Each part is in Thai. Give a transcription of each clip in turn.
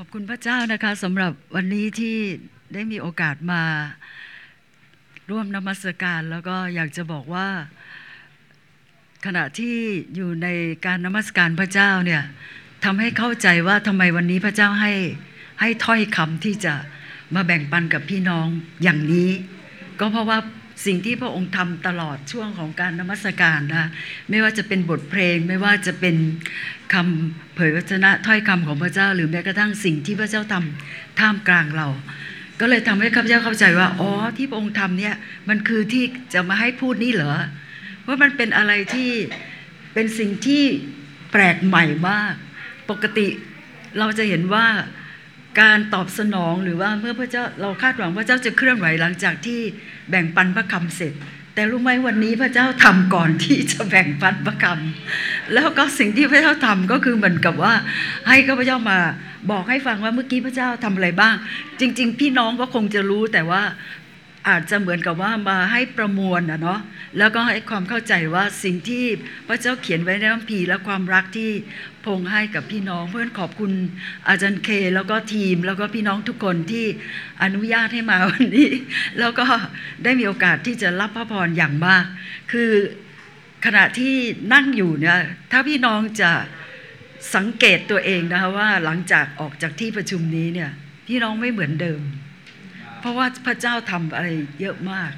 ขอบคุณพระเจ้านะคะสำหรับวันนี้ที่ได้มีโอกาสมาร่วมนมัสการแล้วก็อยากจะบอกว่า ขณะที่อยู่ในการนมัสการพระเจ้าเนี่ยทำให้เข้าใจว่าทำไมวันนี้พระเจ้าให้ให้ถ้อยคำที่จะมาแบ่งปันกับพี่น้องอย่างนี้ ก็เพราะว่า สิ่งที่พระองค์ทำตลอดช่วงของการนมัสการนะไม่ว่าจะเป็นบทเพลงไม่ว่าจะเป็นคำเผยวจนะถ้อยคำของพระเจ้า หรือแม้กระทั่งสิ่งที่พระเจ้าทำท่ามกลางเรา ก็เลยทำให้ข้าพเจ้าเข้าใจว่าอ๋อที่พระองค์ทำเนี่ยมันคือที่จะมาให้พูดนี่เหรอว่ามันเป็นอะไรที่เป็นสิ่งที่แปลกใหม่มาก ปกติเราจะเห็นว่า การตอบสนองหรือว่าเมื่อพระเจ้าเราคาดหวังพระเจ้าจะเคลื่อนไหวหลังจากที่แบ่งปันพระคำเสร็จ แต่รู้ไหมวันนี้พระเจ้าทำก่อนที่จะแบ่งปันพระคำแล้วก็สิ่งที่พระเจ้าทำก็คือเหมือนกับว่า ให้ข้าพเจ้ามาบอกให้ฟังว่าเมื่อกี้พระเจ้าทำอะไรบ้าง จริง ๆ พี่น้องก็คงจะรู้แต่ว่า อาจจะเหมือนกับว่ามาให้ประมวลนะเนาะแล้วก็ให้ความเข้าใจว่าสิ่งที่พระเจ้าเขียนไว้ในคัมภีร์และความรักที่พงให้กับพี่น้องเพื่อนขอบคุณอาจารย์เค แล้วก็ทีมแล้วก็พี่น้องทุกคนที่อนุญาตให้มาวันนี้ แล้วก็ได้มีโอกาสที่จะรับพระพรอย่างมาก คือขณะที่นั่งอยู่เนี่ยถ้าพี่น้องจะสังเกตตัวเองนะคะว่าหลังจากออกจากที่ประชุมนี้เนี่ยพี่น้องไม่เหมือนเดิม ราะว่าพระเจ้าทำอะไรเยอะมาก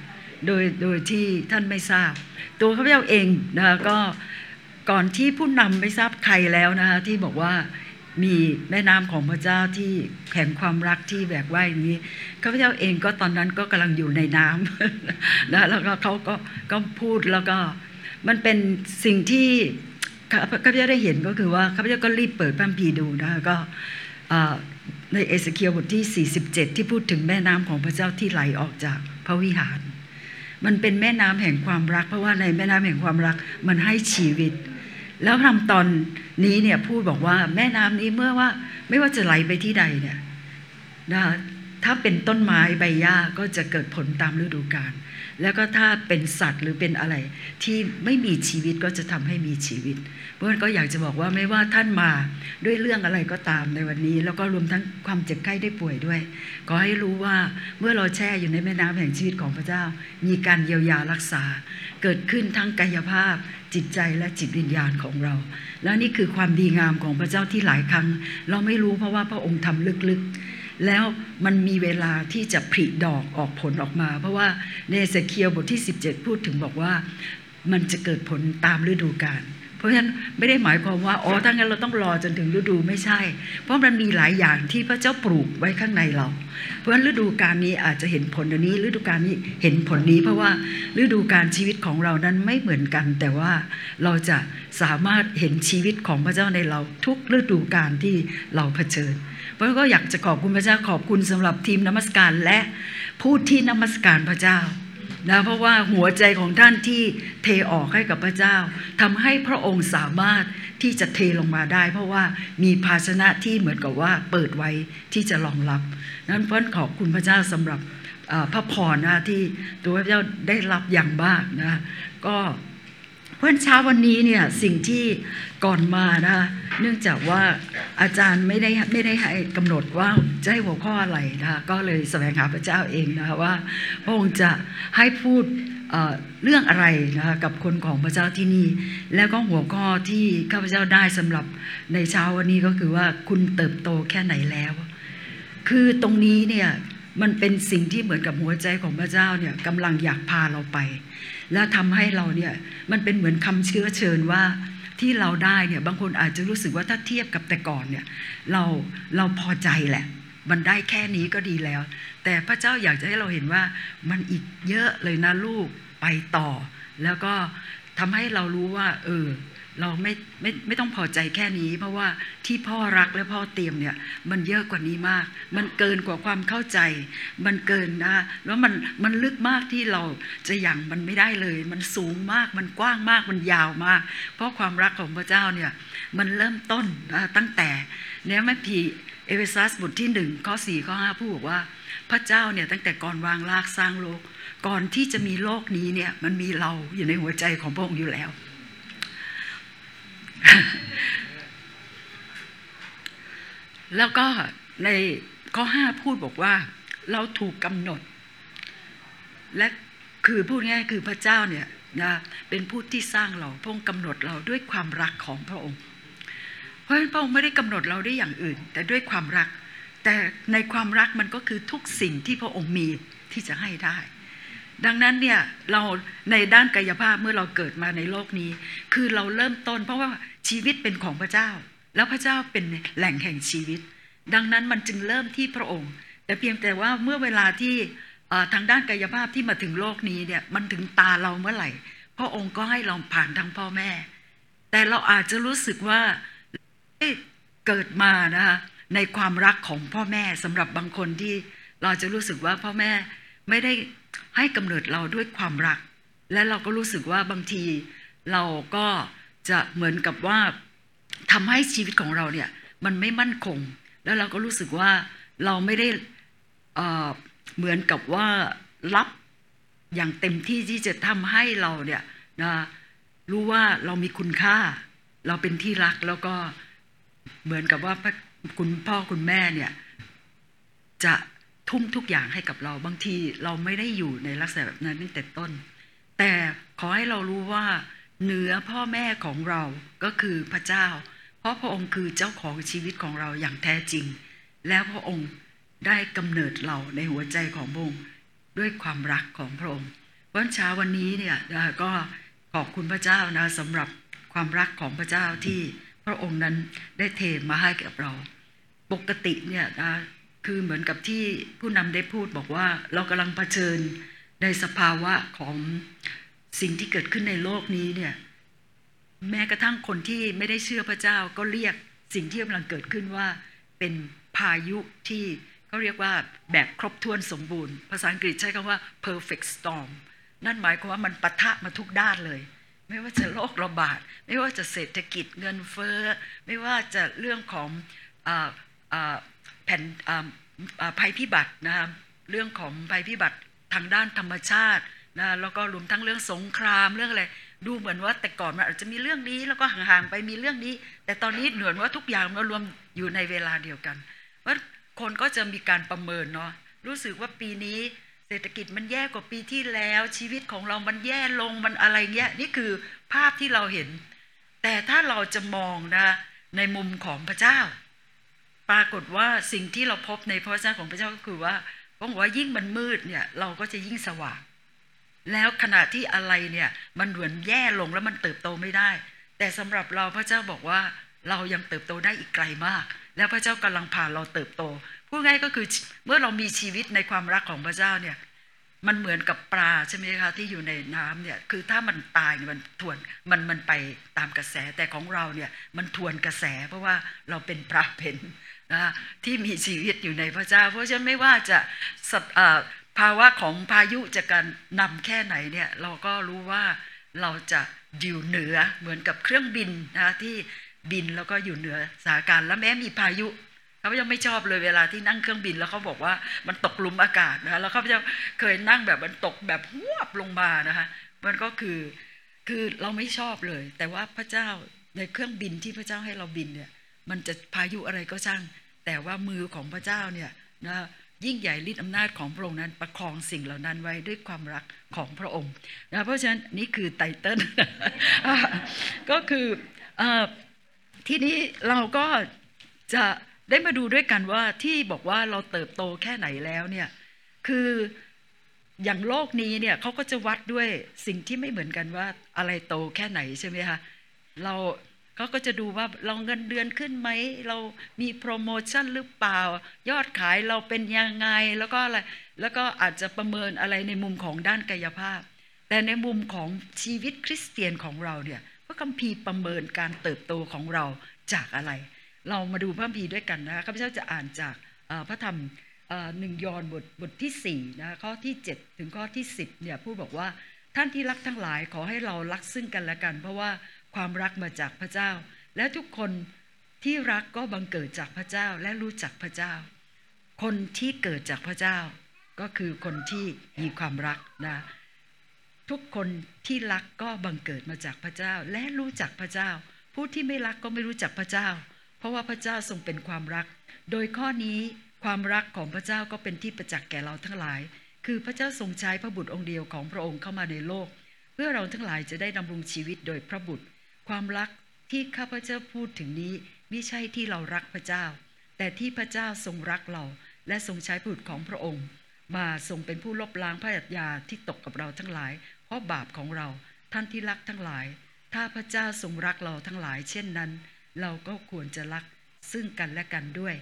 โดยโดยที่ท่านไม่ทราบ ตัวข้าพเจ้าเองนะคะก็ก่อนที่ผู้นำไม่ทราบใครแล้วนะคะที่บอกว่ามีแม่น้ำของพระเจ้าที่แข่งความรักที่แบกว่ายอย่างนี้ข้าพเจ้าเองก็ตอนนั้นก็กำลังอยู่ในน้ำนะแล้วก็เขาก็ก็พูดแล้วก็มันเป็นสิ่งที่ข้าพเจ้าได้เห็นก็คือว่าข้าพเจ้าก็รีบเปิดพัมภีดูนะคะก็ ในเอสเคียบทที่ 47 ที่พูดถึงแม่น้ำของพระเจ้าที่ไหลออกจากพระวิหาร มันเป็นแม่น้ำแห่งความรัก เพราะว่าในแม่น้ำแห่งความรักมันให้ชีวิต แล้วทำตอนนี้เนี่ยพูดบอกว่าแม่น้ำนี้เมื่อว่าไม่ว่าจะไหลไปที่ใดเนี่ยนะถ้าเป็นต้นไม้ใบหญ้าก็จะเกิดผลตามฤดูกาล แล้วก็ถ้าเป็นสัตว์หรือเป็นอะไรที่ไม่มีชีวิตก็จะทำให้มีชีวิต เพราะนั้นก็อยากจะบอกว่าไม่ว่าท่านมาด้วยเรื่องอะไรก็ตามในวันนี้ แล้วก็รวมทั้งความเจ็บไข้ได้ป่วยด้วย ขอให้รู้ว่าเมื่อเราแช่อยู่ในแม่น้ำแห่งชีวิตของพระเจ้า มีการเยียวยารักษา เกิดขึ้นทั้งกายภาพจิตใจและจิตวิญญาณของเรา แล้วนี่คือความดีงามของพระเจ้าที่หลายครั้ง เราไม่รู้เพราะว่าพระองค์ทำลึกๆ แล้วมันมีเวลาที่จะผลิดอกออกผลออกมา เพราะว่าในเสเคียวบทที่ 17 พูดถึงบอกว่ามันจะเกิดผลตามฤดูกาลเพราะฉะนั้นไม่ได้หมายความว่าอ๋อถ้างั้นเราต้องรอจนถึงฤดูไม่ใช่ เพราะมันมีหลายอย่างที่พระเจ้าปลูกไว้ข้างในเรา เพราะฉะนั้นฤดูกาลนี้อาจจะเห็นผลอันนี้ ฤดูกาลนี้เห็นผลนี้ เพราะว่าฤดูกาลชีวิตของเรานั้นไม่เหมือนกัน แต่ว่าเราจะสามารถเห็นชีวิตของพระเจ้าในเราทุกฤดูกาลที่เราเผชิญ เพราะก็อยากจะขอบคุณพระเจ้าขอบคุณสำหรับทีมนมัสการและผู้ที่นมัสการพระเจ้านะเพราะว่าหัวใจของท่านที่เทออกให้กับพระเจ้าทำให้พระองค์สามารถที่จะเทลงมาได้ เพราะว่ามีภาชนะที่เหมือนกับว่าเปิดไว้ที่จะรองรับ นั้นเพื่อนขอบคุณพระเจ้าสำหรับพระพรนะที่ตัวพระเจ้าได้รับอย่างมากนะก็ เพื่อนเช้าวันนี้เนี่ยสิ่งที่ก่อนมานะเนื่องจากว่าอาจารย์ไม่ได้ไม่ได้ให้กำหนดว่าจะให้หัวข้ออะไรนะก็เลยแสวงหาพระเจ้าเองนะว่าพระองค์จะให้พูดเเรื่องอะไรนะคะกับคนของพระเจ้าที่นี่ แล้วก็หัวข้อที่ข้าพเจ้าได้สำหรับในเช้าวันนี้ก็คือว่าคุณเติบโตแค่ไหนแล้ว คือตรงนี้เนี่ยมันเป็นสิ่งที่เหมือนกับหัวใจของพระเจ้าเนี่ยกำลังอยากพาเราไป แล้วทำให้เราเนี่ยมันเป็นเหมือนคำเชื้อเชิญว่าที่เราได้เนี่ยบางคนอาจจะรู้สึกว่าถ้าเทียบกับแต่ก่อนเนี่ยเราเราพอใจแหละ มันได้แค่นี้ก็ดีแล้ว แต่พระเจ้าอยากจะให้เราเห็นว่ามันอีกเยอะเลยนะลูกไปต่อ แล้วก็ทำให้เรารู้ว่า เออ เราไม่ไม่ไม่ต้องพอใจแค่นี้ เพราะว่าที่พ่อรักและพ่อเตรียมเนี่ย มันเยอะกว่านี้มาก มันเกินกว่าความเข้าใจ มันเกินนะแล้วมันมันลึกมากที่เราจะอย่างมันไม่ได้เลย มันสูงมากมันกว้างมากมันยาวมาก เพราะความรักของพระเจ้าเนี่ยมันเริ่มต้นนะตั้งแต่เนี่ยแม่พีเอเวซัสบทที่หนึ่งข้อสี่ข้อห้าพูดบอกว่า พระเจ้าเนี่ยตั้งแต่ก่อนวางรากสร้างโลก ก่อนที่จะมีโลกนี้เนี่ยมันมีเราอยู่ในหัวใจของพระองค์อยู่แล้ว แล้วก็ในข้อห้าพูดบอกว่า เราถูกกำหนด และคือพูดง่ายคือพระเจ้าเนี่ยนะเป็นผู้ที่สร้างเราพระองค์กำหนดเราด้วยความรักของพระองค์ เพราะฉะนั้นพระองค์ไม่ได้กำหนดเราได้อย่างอื่น แต่ด้วยความรัก แต่ในความรักมันก็คือทุกสิ่งที่พระองค์มีที่จะให้ได้ ดังนั้นเนี่ยเราในด้านกายภาพเมื่อเราเกิดมาในโลกนี้ คือเราเริ่มต้น เพราะว่าชีวิตเป็นของพระเจ้า แล้วพระเจ้าเป็นแหล่งแห่งชีวิต ดังนั้นมันจึงเริ่มที่พระองค์ แต่เพียงแต่ว่าเมื่อเวลาที่ทางด้านกายภาพที่มาถึงโลกนี้เนี่ยมันถึงตาเราเมื่อไหร่ พระองค์ก็ให้เราผ่านทางพ่อแม่ แต่เราอาจจะรู้สึกว่าเกิดมานะคะในความรักของพ่อแม่สำหรับบางคนที่เราจะรู้สึกว่าพ่อแม่ไม่ได้ ให้กำเนิดเราด้วยความรัก และเราก็รู้สึกว่าบางทีเราก็จะเหมือนกับว่าทำให้ชีวิตของเราเนี่ยมันไม่มั่นคง แล้วเราก็รู้สึกว่าเราไม่ได้เหมือนกับว่ารับอย่างเต็มที่ที่จะทำให้เราเนี่ยนะรู้ว่าเรามีคุณค่า เราเป็นที่รักแล้วก็เหมือนกับว่าคุณพ่อคุณแม่เนี่ยจะ ทุ่มทุกอย่างให้กับเราบางทีเราไม่ได้อยู่ในลักษณะแบบนั้นตั้งแต่ต้น แต่ขอให้เรารู้ว่าเหนือพ่อแม่ของเราก็คือพระเจ้า เพราะพระองค์คือเจ้าของชีวิตของเราอย่างแท้จริง แล้วพระองค์ได้กำเนิดเราในหัวใจของพระองค์ด้วยความรักของพระองค์วันเช้าวันนี้เนี่ยก็ขอบคุณพระเจ้านะสำหรับความรักของพระเจ้าที่พระองค์นั้นได้เทมาให้กับเรา ปกติเนี่ยนะ คือเหมือนกับที่ผู้นำได้พูดบอกว่าเรากำลังเผชิญในสภาวะของสิ่งที่เกิดขึ้นในโลกนี้เนี่ยแม้กระทั่งคนที่ไม่ได้เชื่อพระเจ้าก็เรียกสิ่งที่กำลังเกิดขึ้นว่าเป็นพายุที่เขาเรียกว่าแบบครบถ้วนสมบูรณ์ ภาษาอังกฤษใช้คำว่า perfect storm นั่นหมายความว่ามันปะทะมาทุกด้านเลย ไม่ว่าจะโรคระบาด ไม่ว่าจะเศรษฐกิจเงินเฟ้อ ไม่ว่าจะเรื่องของ แผ่นภัยพิบัตินะครับเรื่องของภัยพิบัติทางด้านธรรมชาตินะแล้วก็รวมทั้งเรื่องสงครามเรื่องอะไรดูเหมือนว่าแต่ก่อนมันอาจจะมีเรื่องนี้แล้วก็ห่างๆไปมีเรื่องนี้ แต่ตอนนี้เหมือนว่าทุกอย่างมันรวมอยู่ในเวลาเดียวกันว่าคนก็จะมีการประเมินเนาะรู้สึกว่าปีนี้เศรษฐกิจมันแย่กว่าปีที่แล้ว ชีวิตของเรามันแย่ลงมันอะไรเงี้ยนี่คือภาพที่เราเห็น แต่ถ้าเราจะมองนะในมุมของพระเจ้า ปรากฏว่าสิ่งที่เราพบในพระเจ้าของพระเจ้าก็คือว่าพระองค์ว่ายิ่งมันมืดเนี่ยเราก็จะยิ่งสว่าง แล้วขณะที่อะไรเนี่ยมันเหมือนแย่ลงแล้วมันเติบโตไม่ได้ แต่สำหรับเราพระเจ้าบอกว่าเรายังเติบโตได้อีกไกลมาก แล้วพระเจ้ากำลังพาเราเติบโตพูดง่ายก็คือเมื่อเรามีชีวิตในความรักของพระเจ้าเนี่ย มันเหมือนกับปลาใช่ไหมคะที่อยู่ในน้ำเนี่ยคือถ้ามันตายมันทวนมันมันไปตามกระแสแต่ของเราเนี่ยมันทวนกระแส เพราะว่าเราเป็นปลาเป็นนะที่มีชีวิตอยู่ในพระเจ้า เพราะฉะนั้นไม่ว่าจะภาวะของพายุจะการนำแค่ไหนเนี่ยเราก็รู้ว่าเราจะอยู่เหนือเหมือนกับเครื่องบินนะที่บินแล้วก็อยู่เหนือสถานการณ์แล้วแม้มีพายุ เขายังไม่ชอบเลยเวลาที่นั่งเครื่องบินแล้วเขาบอกว่ามันตกลุมอากาศนะคะแล้วเขาจะเคยนั่งแบบมันตกแบบหวบลงมานะคะ มันก็คือคือเราไม่ชอบเลย แต่ว่าพระเจ้าในเครื่องบินที่พระเจ้าให้เราบินเนี่ย มันจะพายุอะไรก็ช่าง แต่ว่ามือของพระเจ้าเนี่ยนะยิ่งใหญ่ฤทธิอำนาจของพระองค์นั้นประคองสิ่งเหล่านั้นไว้ด้วยความรักของพระองค์นะเพราะฉะนั้นนี่คือไตเติ้ลก็คือทีนี้เราก็จะ ได้มาดูด้วยกันว่าที่บอกว่าเราเติบโตแค่ไหนแล้วเนี่ยคืออย่างโลกนี้เนี่ยเขาก็จะวัดด้วยสิ่งที่ไม่เหมือนกันว่าอะไรโตแค่ไหนใช่ไหมคะเราเขาก็จะดูว่าเราเงินเดือนขึ้นไหมเรามีโปรโมชั่นหรือเปล่า ยอดขายเราเป็นยังไงแล้วก็อะไรแล้วก็อาจจะประเมินอะไรในมุมของด้านกายภาพ แต่ในมุมของชีวิตคริสเตียนของเราเนี่ยพระคัมภีร์ประเมินการเติบโตของเราจากอะไร เรามาดูพระคัมภีร์ด้วยกันนะข้าพเจ้าจะอ่านจากพระธรรมหนึ่งยอห์นบทบทที่4นะข้อที่ 7 ถึงข้อที่ 10เนี่ยพูดบอกว่าท่านที่รักทั้งหลายขอให้เรารักซึ่งกันและกัน เพราะว่าความรักมาจากพระเจ้า และทุกคนที่รักก็บังเกิดจากพระเจ้าและรู้จักพระเจ้า คนที่เกิดจากพระเจ้า ก็คือคนที่มีความรักนะทุกคนที่รักก็บังเกิดมาจากพระเจ้า และรู้จักพระเจ้า ผู้ที่ไม่รักก็ไม่รู้จักพระเจ้า เพราะว่าพระเจ้าทรงเป็นความรัก โดยข้อนี้ความรักของพระเจ้าก็เป็นที่ประจักษ์แก่เราทั้งหลาย คือพระเจ้าทรงใช้พระบุตรองค์เดียวของพระองค์เข้ามาในโลก เพื่อเราทั้งหลายจะได้ดำรงชีวิตโดยพระบุตร ความรักที่ข้าพเจ้าพูดถึงนี้ไม่ใช่ที่เรารักพระเจ้า แต่ที่พระเจ้าทรงรักเรา และทรงใช้บุตรของพระองค์ มาทรงเป็นผู้ลบล้างพระอัยาที่ตกกับเราทั้งหลาย เพราะบาปของเราท่านที่รักทั้งหลาย ถ้าพระเจ้าทรงรักเราทั้งหลายเช่นนั้น เราก็ควรจะรักซึ่งกันและกันด้วย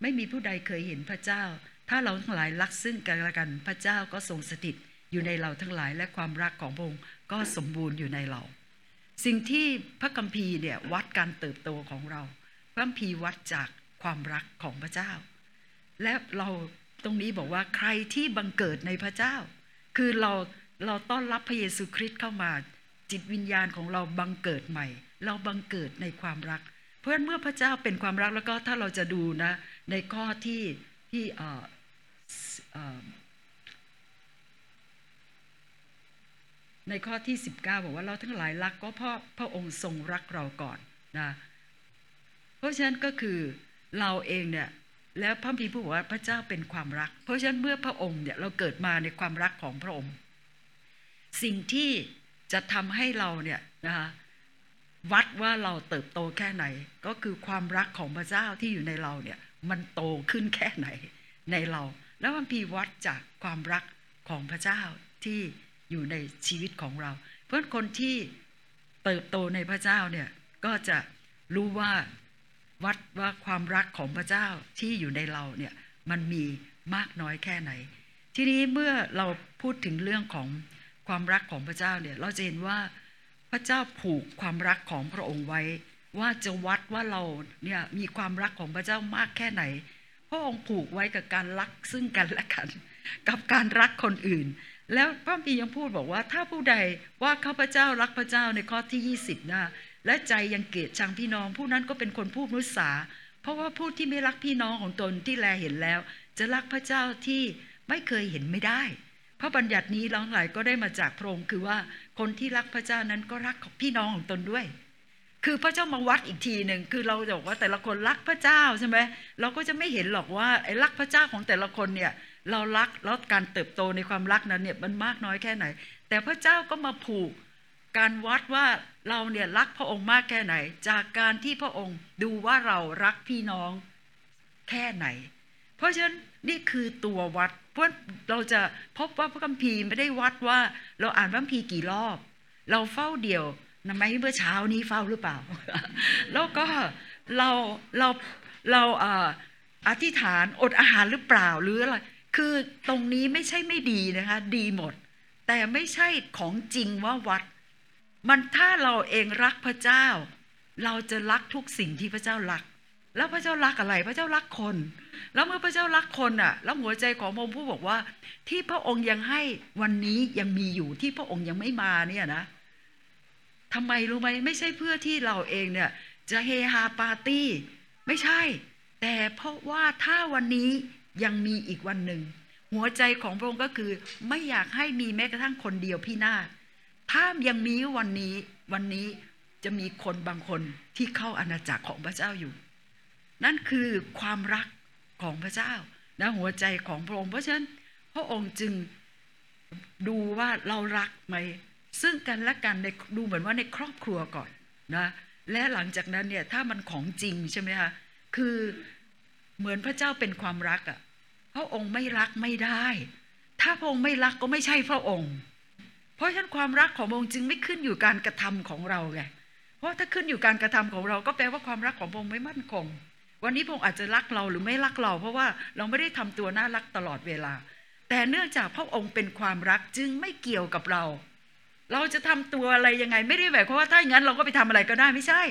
ไม่มีผู้ใดเคยเห็นพระเจ้า ถ้าเราทั้งหลายรักซึ่งกันและกัน พระเจ้าก็ทรงสถิตอยู่ในเราทั้งหลายและความรักของพระองค์ก็สมบูรณ์อยู่ในเรา สิ่งที่พระคัมภีร์เนี่ยวัดการเติบโตของเรา พระคัมภีร์วัดจากความรักของพระเจ้า และเราตรงนี้บอกว่าใครที่บังเกิดในพระเจ้า คือเราเราต้อนรับพระเยซูคริสต์เข้ามา จิตวิญญาณของเราบังเกิดใหม่ เราบังเกิดในความรัก เพราะฉะนั้นเมื่อพระเจ้าเป็นความรักแล้วก็ถ้าเราจะดูนะ ในข้อที่ที่ในข้อที่ 19 บอกว่าเราทั้งหลายรักก็เพราะพระองค์ทรงรักเราก่อนนะเพราะฉะนั้นก็คือเราเองเนี่ยแล้วพระพีพูดบอกว่าพระเจ้าเป็นความรัก เพราะฉะนั้นเมื่อพระองค์เนี่ยเราเกิดมาในความรักของพระองค์ สิ่งที่จะทำให้เราเนี่ยนะคะ วัดว่าเราเติบโตแค่ไหน ก็คือความรักของพระเจ้าที่อยู่ในเราเนี่ยมันโตขึ้นแค่ไหนในเรา แล้วมันพีวัดจากความรักของพระเจ้าที่อยู่ในชีวิตของเรา เพราะคนที่เติบโตในพระเจ้าเนี่ยก็จะรู้ว่าวัดว่าความรักของพระเจ้าที่อยู่ในเราเนี่ยมันมีมากน้อยแค่ไหน ทีนี้เมื่อเราพูดถึงเรื่องของความรักของพระเจ้าเนี่ยเราจะเห็นว่า พระเจ้าผูกความรักของพระองค์ไว้ ว่าจะวัดว่าเราเนี่ยมีความรักของพระเจ้ามากแค่ไหน พระองค์ผูกไว้กับการรักซึ่งกันและกัน กับการรักคนอื่น แล้วพระพียังพูดบอกว่า ถ้าผู้ใดว่าข้าพเจ้ารักพระเจ้าในข้อที่ 20นะและใจยังเกลียดชังพี่น้อง ผู้นั้นก็เป็นคนพูดมุสาเพราะว่าผู้ที่ไม่รักพี่น้องของตนที่แลเห็นแล้ว จะรักพระเจ้าที่ไม่เคยเห็นไม่ได้ พระบัญญัตินี้เราหลายก็ได้มาจากพระองค์คือว่าคนที่รักพระเจ้านั้นก็รักพี่น้องของตนด้วย คือพระเจ้ามาวัดอีกทีหนึ่งคือเราบอกว่าแต่ละคนรักพระเจ้าใช่ไหมเราก็จะไม่เห็นหรอกว่าไอ้รักพระเจ้าของแต่ละคนเนี่ยเรารักแล้วการเติบโตในความรักนั้นเนี่ยมันมากน้อยแค่ไหน แต่พระเจ้าก็มาผูกการวัดว่าเราเนี่ยรักพระองค์มากแค่ไหน จากการที่พระองค์ดูว่าเรารักพี่น้องแค่ไหน เพราะฉะนั้น นี่คือตัววัดเพราะเราจะพบว่าพระคัมภีร์ไม่ได้วัดว่า เราอ่านพระคัมภีร์กี่รอบ เราเฝ้าเดี่ยวนะไหมเมื่อเช้านี้เฝ้าหรือเปล่า แล้วก็เราเราเราอธิษฐานอดอาหารหรือเปล่าหรืออะไรคือตรงนี้ไม่ใช่ไม่ดีนะคะ ดีหมด แต่ไม่ใช่ของจริงว่าวัด มันถ้าเราเองรักพระเจ้า เราจะรักทุกสิ่งที่พระเจ้ารัก แล้วพระเจ้ารักอะไร พระเจ้ารักคน แล้วเมื่อพระเจ้ารักคนอะ แล้วหัวใจของพระองค์ผู้บอกว่า ที่พระองค์ยังให้วันนี้ยังมีอยู่ที่พระองค์ยังไม่มาเนี่ยนะทำไมรู้ไหมไม่ใช่เพื่อที่เราเองเนี่ย จะเฮฮาปาร์ตี้ ไม่ใช่ แต่เพราะว่าถ้าวันนี้ยังมีอีกวันหนึ่งหัวใจของพระองค์ก็คือไม่อยากให้มีแม้กระทั่งคนเดียวพี่นาฏถ้ายังมีวันนี้วันนี้จะมีคนบางคนที่เข้าอาณาจักรของพระเจ้าอยู่ นั่นคือความรักของพระเจ้านะหัวใจของพระองค์เพราะฉะนั้นพระองค์จึงดูว่าเรารักไหมซึ่งกันและกันในดูเหมือนว่าในครอบครัวก่อนนะและหลังจากนั้นเนี่ยถ้ามันของจริงใช่ไหมคะคือเหมือนพระเจ้าเป็นความรักอะ่ะพระองค์ไม่รักไม่ได้ ถ้าพระองค์ไม่รักก็ไม่ใช่พระองค์ เพราะฉะนั้นความรักของพระองค์จึงไม่ขึ้นอยู่การกระทำของเราไงเพราะถ้าขึ้นอยู่การกระทำของเราก็แปลว่าความรักของพระองค์ไม่มั่นคง วันนี้พระองค์อาจจะรักเราหรือไม่รักเรา เพราะว่าเราไม่ได้ทำตัวน่ารักตลอดเวลา แต่เนื่องจากพระองค์เป็นความรักจึงไม่เกี่ยวกับเรา เราจะทำตัวอะไรยังไงไม่ได้แบบเพราะว่าถ้าอย่างนั้นเราก็ไปทำอะไรก็ได้ไม่ใช่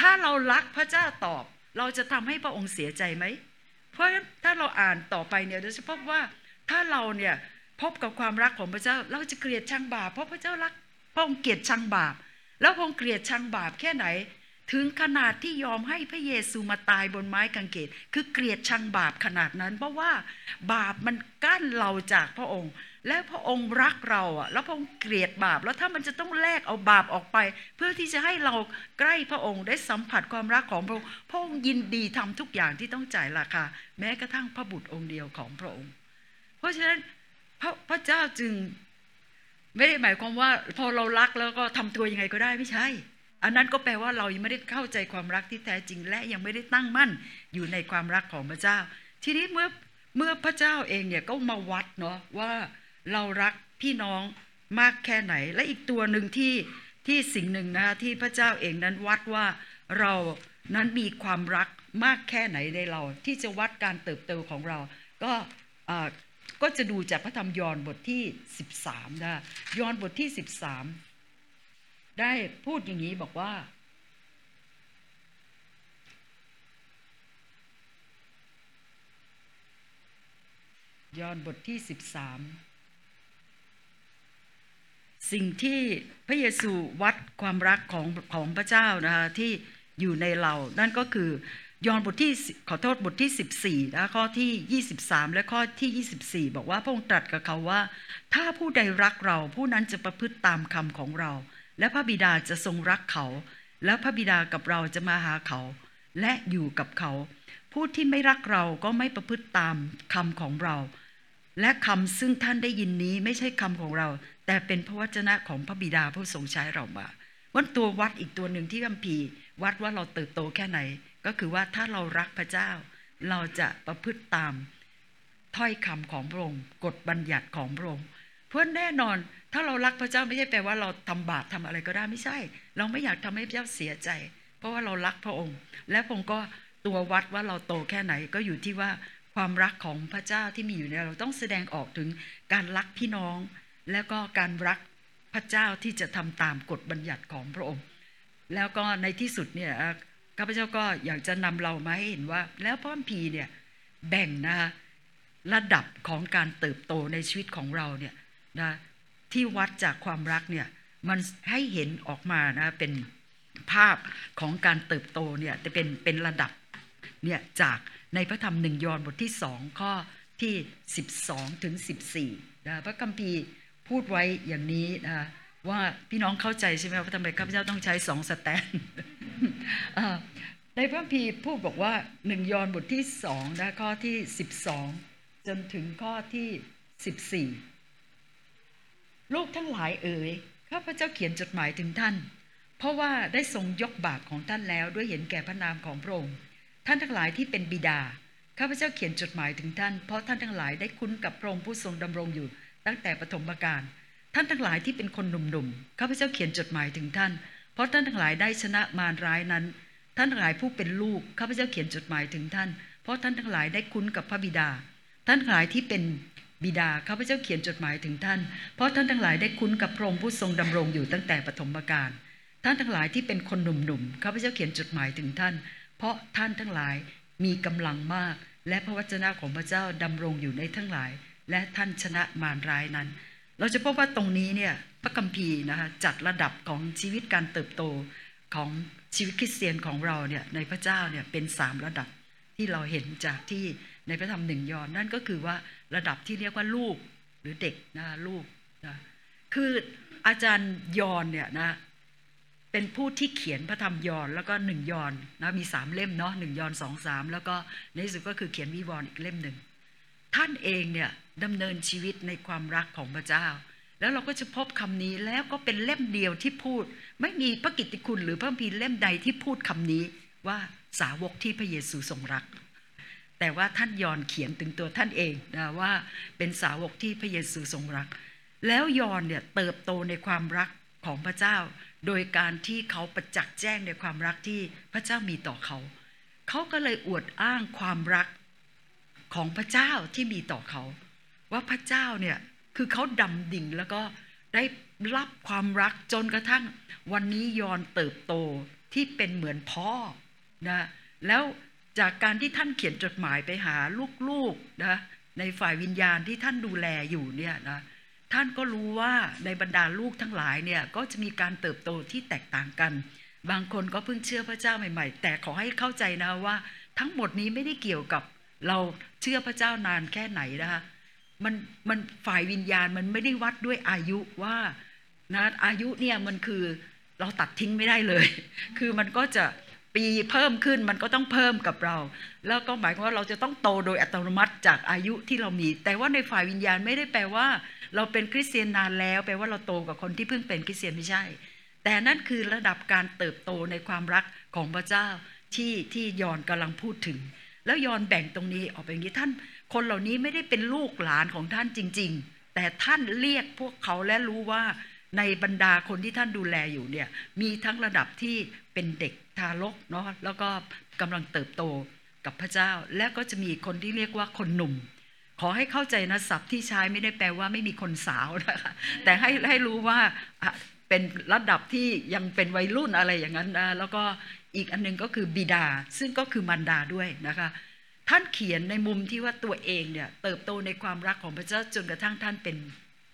ถ้าเรารักพระเจ้าตอบ เราจะทำให้พระองค์เสียใจไหม เพราะฉะนั้นถ้าเราอ่านต่อไปเนี่ยเราจะพบว่าถ้าเราเนี่ยพบกับความรักของพระเจ้า เราจะเกลียดชังบาปเพราะพระเจ้ารักพระองค์เกลียดชังบาปแล้วพระองค์เกลียดชังบาปแค่ไหน ถึงขนาดที่ยอมให้พระเยซูมาตายบนไม้กางเขนคือเกลียดชังบาปขนาดนั้น เพราะว่าบาปมันกั้นเราจากพระองค์ และพระองค์รักเราอะ แล้วพระองค์เกลียดบาป แล้วถ้ามันจะต้องแลกเอาบาปออกไป เพื่อที่จะให้เราใกล้พระองค์ได้สัมผัสความรักของพระองค์พระองค์ยินดีทำทุกอย่างที่ต้องจ่ายราคาแม้กระทั่งพระบุตรองค์เดียวของพระองค์ เพราะฉะนั้นพระพระเจ้าจึง ไม่ได้หมายความว่า พอเรารักแล้วก็ทำตัวยังไงก็ได้ไม่ใช่ อันนั้นก็แปลว่าเรายังไม่ได้เข้าใจความรักที่แท้จริง และยังไม่ได้ตั้งมั่นอยู่ในความรักของพระเจ้า ทีนี้เมื่อเมื่อพระเจ้าเองเนี่ยก็มาวัดเนาะว่าเรารักพี่น้องมากแค่ไหน และอีกตัวหนึ่งที่ที่สิ่งหนึ่งนะคะที่พระเจ้าเองนั้นวัดว่าเรานั้นมีความรักมากแค่ไหนในเรา ที่จะวัดการเติบโตของเรา ก็อ่าก็จะดูจากพระธรรมยอห์นบทที่ 13นะยอห์นบทที่ 13 ได้พูดอย่างนี้บอกว่ายอห์นบทที่13สิ่งที่พระเยซูวัดความรักของของพระเจ้านะคะที่อยู่ในเรา นั่นก็คือยอห์นบทที่ขอโทษบทที่ 14นะข้อที่ 23 และข้อที่ 24 บอกว่าพระองค์ตรัสกับเขาว่า ถ้าผู้ใดรักเราผู้นั้นจะประพฤติตามคำของเรา และพระบิดาจะทรงรักเขา และพระบิดากับเราจะมาหาเขา และอยู่กับเขา ผู้ที่ไม่รักเราก็ไม่ประพฤติตามคำของเรา และคำซึ่งท่านได้ยินนี้ไม่ใช่คำของเรา แต่เป็นพระวจนะของพระบิดาผู้ทรงใช้เรามาวันตัววัดอีกตัวหนึ่งที่คัมภีร์วัดว่าเราเติบโตแค่ไหน ก็คือว่าถ้าเรารักพระเจ้า เราจะประพฤติตามถ้อยคำของพระองค์กฎบัญญัติของพระองค์ เพื่อแน่นอนถ้าเรารักพระเจ้าไม่ใช่แปลว่าเราทำบาปทำอะไรก็ได้ไม่ใช่ เราไม่อยากทำให้พระเจ้าเสียใจ เพราะว่าเรารักพระองค์ และพระองค์ก็ตัววัดว่าเราโตแค่ไหนก็อยู่ที่ว่าความรักของพระเจ้าที่มีอยู่ในเราต้องแสดงออกถึงการรักพี่น้อง แล้วก็การรักพระเจ้าที่จะทำตามกฎบัญญัติของพระองค์ แล้วก็ในที่สุดเนี่ยข้าพเจ้าก็อยากจะนำเรามาให้เห็นว่า แล้วพระคัมภีร์เนี่ยแบ่งนะคะระดับของการเติบโตในชีวิตของเราเนี่ย นะที่วัดจากความรักเนี่ยมันให้เห็นออกมานะเป็นภาพของการเติบโตเนี่ยจะเป็นเป็นระดับเนี่ยจากในพระธรรมหนึ่งยอห์นบทที่สองข้อที่ 12 ถึง 14นะพระคัมภีร์พูดไว้อย่างนี้นะว่าพี่น้องเข้าใจใช่ไหมว่าทำไมข้าพเจ้าต้องใช้สองสแตนในพระคัมภีร์พูดบอกว่าหนึ่งยอห์นบทที่สองนะข้อที่ 12 จนถึงข้อที่ 14 ลูกทั้งหลายเอ๋ยข้าพเจ้าเขียนจดหมายถึงท่าน เพราะว่าได้ทรงยกบาปของท่านแล้วด้วยเห็นแก่พระนามของพระองค์ท่านทั้งหลายที่เป็นบิดาข้าพเจ้าเขียนจดหมายถึงท่าน เพราะท่านทั้งหลายได้คุ้นกับพระองค์ผู้ทรงดำรงอยู่ ตั้งแต่ปฐมกาลท่านทั้งหลายที่เป็นคนหนุ่มๆข้าพเจ้าเขียนจดหมายถึงท่าน เพราะท่านทั้งหลายได้ชนะมารร้ายนั้น ท่านทั้งหลายผู้เป็นลูกข้าพเจ้าเขียนจดหมายถึงท่าน เพราะท่านทั้งหลายได้คุ้นกับพระบิดา ท่านทั้งหลายที่เป็น บิดาข้าพเจ้าเขียนจดหมายถึงท่าน เพราะท่านทั้งหลายได้คุ้นกับพระองค์ผู้ทรงดำรงอยู่ตั้งแต่ปฐมกาลท่านทั้งหลายที่เป็นคนหนุ่มๆข้าพเจ้าเขียนจดหมายถึงท่าน เพราะท่านทั้งหลายมีกำลังมาก และพระวจนะของพระเจ้าดำรงอยู่ในทั้งหลาย และท่านชนะมารร้ายนั้น เราจะพบว่าตรงนี้เนี่ยพระคัมภีร์นะคะจัดระดับของชีวิตการเติบโตของชีวิตคริสเตียนของเราเนี่ยในพระเจ้าเนี่ยเป็นสามระดับที่เราเห็นจากที่ ในพระธรรมหนึ่งยอนนั่นก็คือว่าระดับที่เรียกว่าลูกหรือเด็กนะลูกนะคืออาจารย์ยอนเนี่ยนะเป็นผู้ที่เขียนพระธรรมยอนแล้วก็หนึ่งยอนนะมีสามเล่มเนาะหนึ่งยอนสองสามแล้วก็ในที่สุดก็คือเขียนวิวรณ์อีกเล่มหนึ่งท่านเองเนี่ยดำเนินชีวิตในความรักของพระเจ้า แล้วเราก็จะพบคำนี้แล้วก็เป็นเล่มเดียวที่พูด ไม่มีพระกิตติคุณหรือพระคัมภีเล่มใดที่พูดคำนี้ว่าสาวกที่พระเยซูทรงรัก แต่ว่าท่านยอนเขียนถึงตัวท่านเองนะว่าเป็นสาวกที่พระเยซูทรงรัก แล้วยอนเนี่ยเติบโตในความรักของพระเจ้า โดยการที่เขาประจักษ์แจ้งในความรักที่พระเจ้ามีต่อเขา เขาก็เลยอวดอ้างความรักของพระเจ้าที่มีต่อเขา ว่าพระเจ้าเนี่ยคือเขาดำดิ่งแล้วก็ได้รับความรักจนกระทั่ง วันนี้ยอนเติบโตที่เป็นเหมือนพ่อนะแล้ว จากการที่ท่านเขียนจดหมายไปหาลูกๆนะในฝ่ายวิญญาณที่ท่านดูแลอยู่เนี่ยนะท่านก็รู้ว่าในบรรดาลูกทั้งหลายเนี่ยก็จะมีการเติบโตที่แตกต่างกัน บางคนก็เพิ่งเชื่อพระเจ้าใหม่ ๆ แต่ขอให้เข้าใจนะว่า ทั้งหมดนี้ไม่ได้เกี่ยวกับเราเชื่อพระเจ้านานแค่ไหนนะคะมันมันฝ่ายวิญญาณมันไม่ได้วัดด้วยอายุว่านะอายุเนี่ยมันคือเราตัดทิ้งไม่ได้เลย คือมันก็จะ ปีเพิ่มขึ้นมันก็ต้องเพิ่มกับเรา แล้วก็หมายความว่าเราจะต้องโตโดยอัตโนมัติจากอายุที่เรามี แต่ว่าในฝ่ายวิญญาณไม่ได้แปลว่า เราเป็นคริสเตียนนานแล้ว แปลว่าเราโตกับคนที่เพิ่งเป็นคริสเตียนไม่ใช่ แต่นั่นคือระดับการเติบโตในความรักของพระเจ้าที่ที่ยอนกำลังพูดถึง แล้วยอนแบ่งตรงนี้ออกเป็นอย่างนี้ท่าน คนเหล่านี้ไม่ได้เป็นลูกหลานของท่านจริง ๆ แต่ท่านเรียกพวกเขาและรู้ว่าในบรรดาคนที่ท่านดูแลอยู่เนี่ยมีทั้งระดับที่เป็นเด็ก ทารกเนาะแล้วก็กำลังเติบโตกับพระเจ้า และก็จะมีคนที่เรียกว่าคนหนุ่ม ขอให้เข้าใจนะศัพท์ที่ใช้ไม่ได้แปลว่าไม่มีคนสาวนะคะแต่ให้ให้รู้ว่าเป็นระดับที่ยังเป็นวัยรุ่นอะไรอย่างนั้นนะแล้วก็อีกอันนึงก็คือบิดา ซึ่งก็คือมันดาด้วยนะคะท่านเขียนในมุมที่ว่าตัวเองเนี่ยเติบโตในความรักของพระเจ้าจนกระทั่งท่านเป็น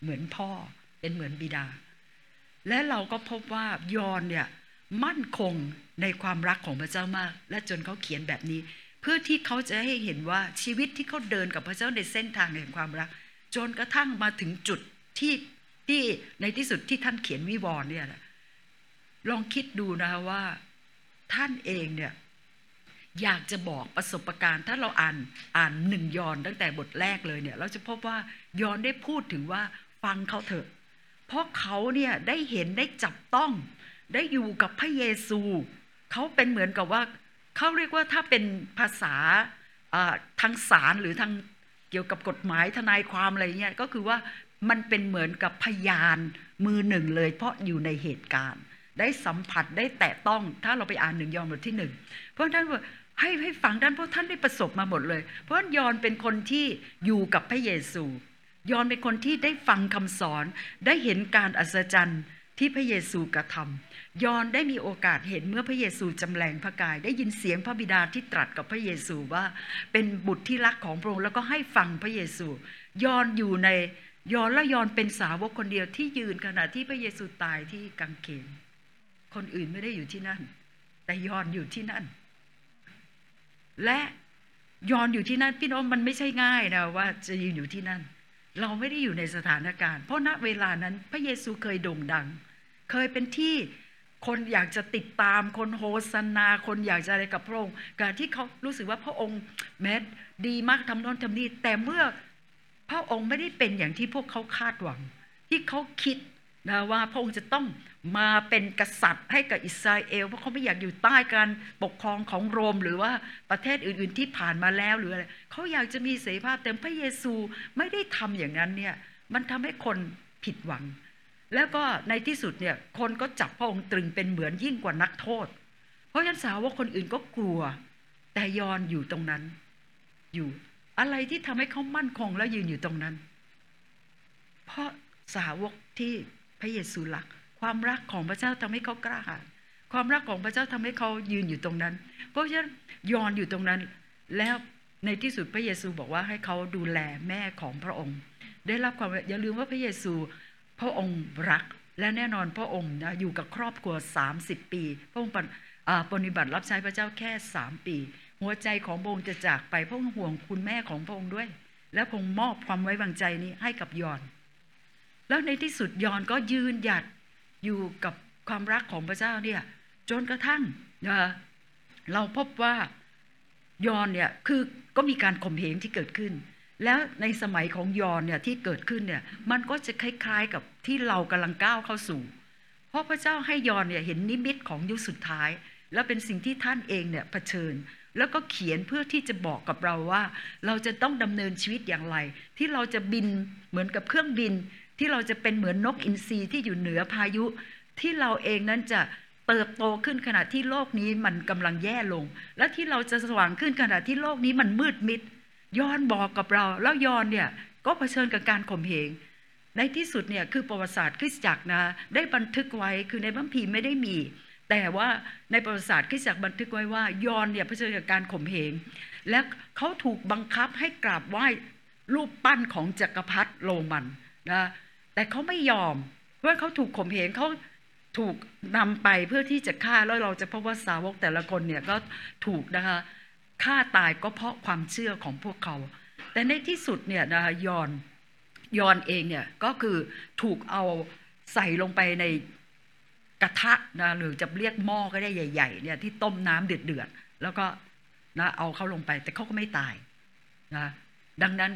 เหมือนพ่อ เป็นเหมือนบิดา และเราก็พบว่ายอนเนี่ยมั่นคง ในความรักของพระเจ้ามาก และจนเขาเขียนแบบนี้ เพื่อที่เขาจะให้เห็นว่าชีวิตที่เขาเดินกับพระเจ้าในเส้นทางแห่งความรัก จนกระทั่งมาถึงจุดที่ที่ในที่สุดที่ท่านเขียนวิวรณ์เนี่ยลองคิดดูนะว่าท่านเองเนี่ยอยากจะบอกประสบการณ์ ถ้าเราอ่านอ่านหนึ่งยอนตั้งแต่บทแรกเลยเนี่ย เราจะพบว่ายอนได้พูดถึงว่าฟังเขาเถอะ เพราะเขาเนี่ยได้เห็นได้จับต้อง ได้อยู่กับพระเยซู เขาเป็นเหมือนกับว่าเขาเรียกว่าถ้าเป็นภาษาทางศาลหรือทางเกี่ยวกับกฎหมายทนายความอะไรเงี้ยก็คือว่ามันเป็นเหมือนกับพยานมือหนึ่งเลย เพราะอยู่ในเหตุการณ์ ได้สัมผัสได้แตะต้องถ้าเราไปอ่านหนึ่งยอห์นบทที่หนึ่งเพราะท่านว่าให้ให้ฟังด้านเพราะท่านได้ประสบมาหมดเลย เพราะยอนเป็นคนที่อยู่กับพระเยซู ยอนเป็นคนที่ได้ฟังคำสอนได้เห็นการอัศจรรย์ที่พระเยซูกระทำ ยอนได้มีโอกาสเห็นเมื่อพระเยซูจำแรงพระกาย ได้ยินเสียงพระบิดาที่ตรัสกับพระเยซูว่าเป็นบุตรที่รักของพระองค์แล้วก็ให้ฟังพระเยซู ยอนอยู่ในยอนและยอนเป็นสาวกคนเดียวที่ยืนขณะที่พระเยซูตายที่กังเขนคนอื่นไม่ได้อยู่ที่นั่น แต่ยอนอยู่ที่นั่น และยอนอยู่ที่นั่นพี่น้องมันไม่ใช่ง่ายนะว่าจะยืนอยู่ที่นั่น เราไม่ได้อยู่ในสถานการณ์ เพราะณเวลานั้นพระเยซูเคยโด่งดัง เคยเป็นที่ คนอยากจะติดตามคนโฮสนา คนอยากจะอะไรกับพระองค์การที่เขารู้สึกว่าพระองค์แม้ดีมากทำโน้นทำนี่แต่เมื่อพระองค์ไม่ได้เป็นอย่างที่พวกเขาคาดหวัง ที่เขาคิดนะว่าพระองค์จะต้องมาเป็นกษัตริย์ให้กับอิสราเอลเพราะเขาไม่อยากอยู่ใต้การปกครองของโรม หรือว่าประเทศอื่น ๆที่ผ่านมาแล้วหรืออะไรเขาอยากจะมีเสรีภาพแต่พระเยซูไม่ได้ทำอย่างนั้นเนี่ยมันทำให้คนผิดหวัง แล้วก็ในที่สุดเนี่ยคนก็จับพระองค์ตรึงเป็นเหมือนยิ่งกว่านักโทษ เพราะฉะนั้นสาวกคนอื่นก็กลัว แต่ยอนอยู่ตรงนั้น อยู่อะไรที่ทำให้เขามั่นคงและยืนอยู่ตรงนั้น เพราะสาวกที่พระเยซูรัก ความรักของพระเจ้าทำให้เขากล้าหาญความรักของพระเจ้าทำให้เขายืนอยู่ตรงนั้น เพราะฉะนั้นยอนอยู่ตรงนั้น แล้วในที่สุดพระเยซูบอกว่าให้เขาดูแลแม่ของพระองค์ ได้รับความอย่าลืมว่าพระเยซู พระองค์รักและแน่นอนพระองค์นะอยู่กับครอบครัว 30 ปี พระองค์ปฏิบัติรับใช้พระเจ้าแค่ 3 ปี หัวใจของพระองค์จะจากไปพระองค์ห่วงคุณแม่ของพระองค์ด้วย และพระองค์มอบความไว้วางใจนี้ให้กับยอน แล้วในที่สุดยอนก็ยืนหยัดอยู่กับความรักของพระเจ้าเนี่ยจนกระทั่งเราพบว่ายอนเนี่ยคือก็มีการข่มเหงที่เกิดขึ้น แล้วในสมัยของยอนเนี่ยที่เกิดขึ้นเนี่ยมันก็จะคล้าย ๆกับที่เรากำลังก้าวเข้าสู่ เพราะพระเจ้าให้ยอนเนี่ยเห็นนิมิตของยุคสุดท้าย และเป็นสิ่งที่ท่านเองเนี่ยเผชิญ แล้วก็เขียนเพื่อที่จะบอกกับเราว่า เราจะต้องดำเนินชีวิตอย่างไร ที่เราจะบินเหมือนกับเครื่องบิน ที่เราจะเป็นเหมือนนกอินทรีที่อยู่เหนือพายุ ที่เราเองนั้นจะเติบโตขึ้นขณะที่โลกนี้มันกำลังแย่ลง และที่เราจะสว่างขึ้นขณะที่โลกนี้มันมืดมิด ยอนบอกกับเรา แล้วยอนเนี่ยก็เผชิญกับการข่มเหงในที่สุดเนี่ยคือประวัติศาสตร์คริสตจักรนะได้บันทึกไว้คือในบัมพีไม่ได้มี แต่ว่าในประวัติศาสตร์คริสตจักรบันทึกไว้ว่ายอนเนี่ยเผชิญกับการข่มเหงและเขาถูกบังคับให้กราบไหว้รูปปั้นของจักรพรรดิโรมันนะแต่เขาไม่ยอมเพราะเขาถูกข่มเหงเขาถูกนำไปเพื่อที่จะฆ่าแล้วเราจะพบว่าสาวกแต่ละคนเนี่ยก็ถูกนะคะ ฆ่าตายก็เพราะความเชื่อของพวกเขา แต่ในที่สุดเนี่ยนะคะยอนยอนเองเนี่ยก็คือถูกเอาใส่ลงไปในกระทะนะหรือจะเรียกหม้อก็ได้ใหญ่ๆเนี่ยที่ต้มน้ำเดือดๆแล้วก็นะเอาเขาลงไป แต่เขาก็ไม่ตายนะดังนั้น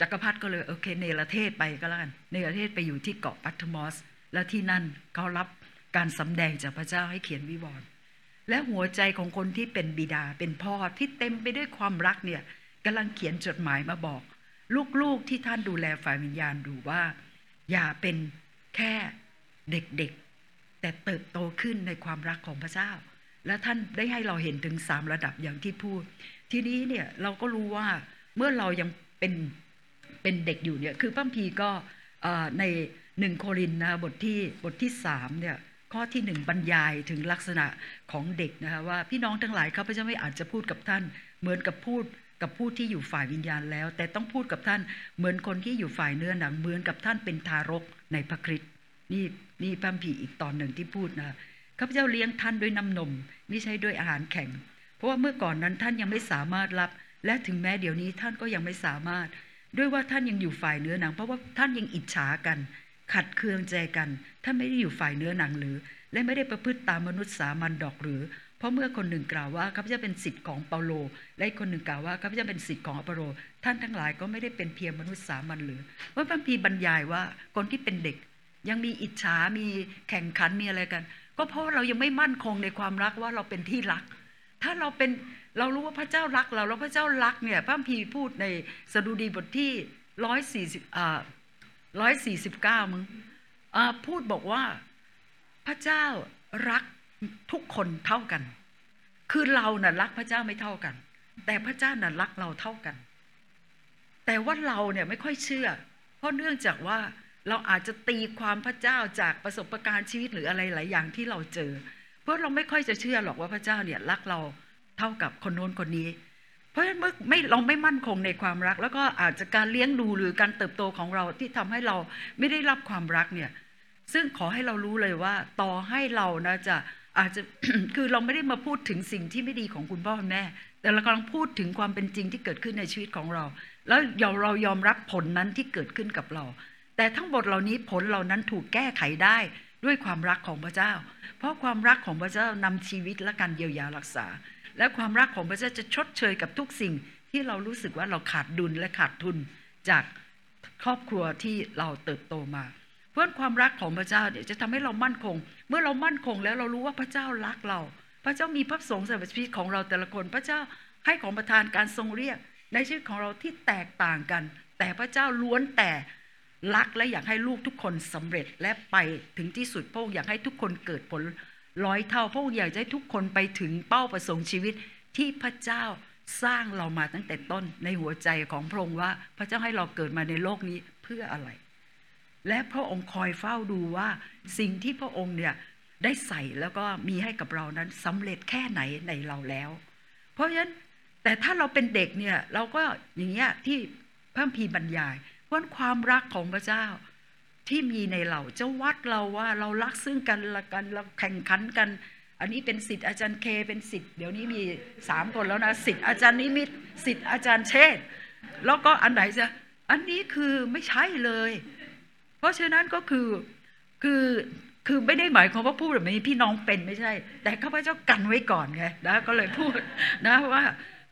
จักรพรรดิก็เลยโอเคเนรเทศไปก็แล้วกันเนรเทศไปอยู่ที่เกาะปัทมอส และที่นั่นเขารับการสำแดงจากพระเจ้าให้เขียนวิวรณ์ และหัวใจของคนที่เป็นบิดาเป็นพ่อที่เต็มไปด้วยความรักเนี่ยกำลังเขียนจดหมายมาบอก ลูกๆที่ท่านดูแลฝ่ายวิญญาณดูว่า อย่าเป็นแค่เด็กๆ แต่เติบโตขึ้นในความรักของพระเจ้า และท่านได้ให้เราเห็นถึงสามระดับอย่างที่พูด ทีนี้เนี่ยเราก็รู้ว่าเมื่อเรายังเป็นเป็นเด็กอยู่เนี่ยคือพระพีก็ในหนึ่งโครินนะบทที่บทที่สามเนี่ย ข้อที่หนึ่งบรรยายถึงลักษณะของเด็กนะคะว่าพี่น้องทั้งหลายข้าพเจ้าไม่อาจจะพูดกับท่าน เหมือนกับพูดกับผู้ที่อยู่ฝ่ายวิญญาณแล้ว แต่ต้องพูดกับท่านเหมือนคนที่อยู่ฝ่ายเนื้อหนังเหมือนกับท่านเป็นทารกในพระคริสต์นี่นี่พระพีอีกตอนหนึ่งที่พูดนะข้าพเจ้าเลี้ยงท่านด้วยน้ำนมไม่ใช่ด้วยอาหารแข็ง เพราะว่าเมื่อก่อนนั้นท่านยังไม่สามารถรับ และถึงแม้เดี๋ยวนี้ท่านก็ยังไม่สามารถ ด้วยว่าท่านยังอยู่ฝ่ายเนื้อหนัง เพราะว่าท่านยังอิจฉากัน ขัดเคืองใจกันท่านไม่ได้อยู่ฝ่ายเนื้อหนังหรือ และไม่ได้ประพฤติตามมนุษย์สามัญดอกหรือ เพราะเมื่อคนหนึ่งกล่าวว่าข้าพเจ้าเป็นสิทธิ์ของเปาโล และคนหนึ่งกล่าวว่าข้าพเจ้าเป็นสิทธิ์ของอปโรท่านทั้งหลายก็ไม่ได้เป็นเพียงมนุษย์สามัญหรือว่าพระพีบรรยายว่าคนที่เป็นเด็ก ยังมีอิจฉามีแข่งขันมีอะไรกัน ก็เพราะเรายังไม่มั่นคงในความรักว่าเราเป็นที่รัก ถ้าเราเป็นเรารู้ว่าพระเจ้ารักเราแล้วพระเจ้ารักเนี่ยพระพีพูดในสดุดีบทที่ร้อยสี่สิบ ร้อยสี่สิบเก้ามึงพูดบอกว่าพระเจ้ารักทุกคนเท่ากัน คือเราน่ะรักพระเจ้าไม่เท่ากัน แต่พระเจ้าน่ะรักเราเท่ากัน แต่ว่าเราเนี่ยไม่ค่อยเชื่อ เพราะเนื่องจากว่าเราอาจจะตีความพระเจ้าจากประสบการณ์ชีวิตหรืออะไรหลายอย่างที่เราเจอ เพราะเราไม่ค่อยจะเชื่อหรอกว่าพระเจ้าเนี่ยรักเราเท่ากับคนโน้นคนนี้ เพราะฉะนั้นเมื่อไม่เราไม่มั่นคงในความรัก แล้วก็อาจจะการเลี้ยงดูหรือการเติบโตของเราที่ทำให้เราไม่ได้รับความรักเนี่ยซึ่งขอให้เรารู้เลยว่า ต่อให้เรานะจะอาจจะคือเราไม่ได้มาพูดถึงสิ่งที่ไม่ดีของคุณพ่อคุณแม่ แต่เรากำลังพูดถึงความเป็นจริงที่เกิดขึ้นในชีวิตของเรา แล้วเรายอมรับผลนั้นที่เกิดขึ้นกับเรา แต่ทั้งหมดเหล่านี้ผลเหล่านั้นถูกแก้ไขได้ด้วยความรักของพระเจ้า เพราะความรักของพระเจ้านำชีวิตและการเยียวยารักษา และความรักของพระเจ้าจะชดเชยกับทุกสิ่งที่เรารู้สึกว่าเราขาดดุลและขาดทุนจากครอบครัวที่เราเติบโตมา เพราะความรักของพระเจ้าเนี่ยจะทำให้เรามั่นคง เมื่อเรามั่นคงแล้วเรารู้ว่าพระเจ้ารักเรา พระเจ้ามีพระสงฆ์สำหรับชีวิตของเราแต่ละคน พระเจ้าให้ของประทานการทรงเรียก ในชีวิตของเราที่แตกต่างกัน แต่พระเจ้าล้วนแต่รักและอยากให้ลูกทุกคนสำเร็จและไปถึงที่สุดพระองค์อยากให้ทุกคนเกิดผล ร้อยเท่า พระองค์อยากให้ทุกคนไปถึงเป้าประสงค์ชีวิตที่พระเจ้าสร้างเรามาตั้งแต่ต้นในหัวใจของพระองค์ว่า พระเจ้าให้เราเกิดมาในโลกนี้เพื่ออะไร และพระองค์คอยเฝ้าดูว่าสิ่งที่พระองค์เนี่ยได้ใส่แล้วก็มีให้กับเรานั้นสำเร็จแค่ไหนในเราแล้ว เพราะฉะนั้นแต่ถ้าเราเป็นเด็กเนี่ยเราก็อย่างเงี้ยที่พระพีบรรยายว่าความรักของพระเจ้า ที่มีในเราจะวัดเราว่าเรารักซึ่งกันละกันเราแข่งขันกัน อันนี้เป็นสิทธิ์อาจารย์เคเป็นสิทธิ์เดี๋ยวนี้มีสามคนแล้วนะสิทธิ์อาจารย์นิมิตสิทธิ์อาจารย์เชษแล้วก็อันไหนจะอันนี้คือไม่ใช่เลย เพราะฉะนั้นก็คือคือคือไม่ได้หมายความว่าพูดแบบนี้พี่น้องเป็นไม่ใช่ แต่ข้าพเจ้ากันไว้ก่อนไงนะก็เลยพูดนะว่า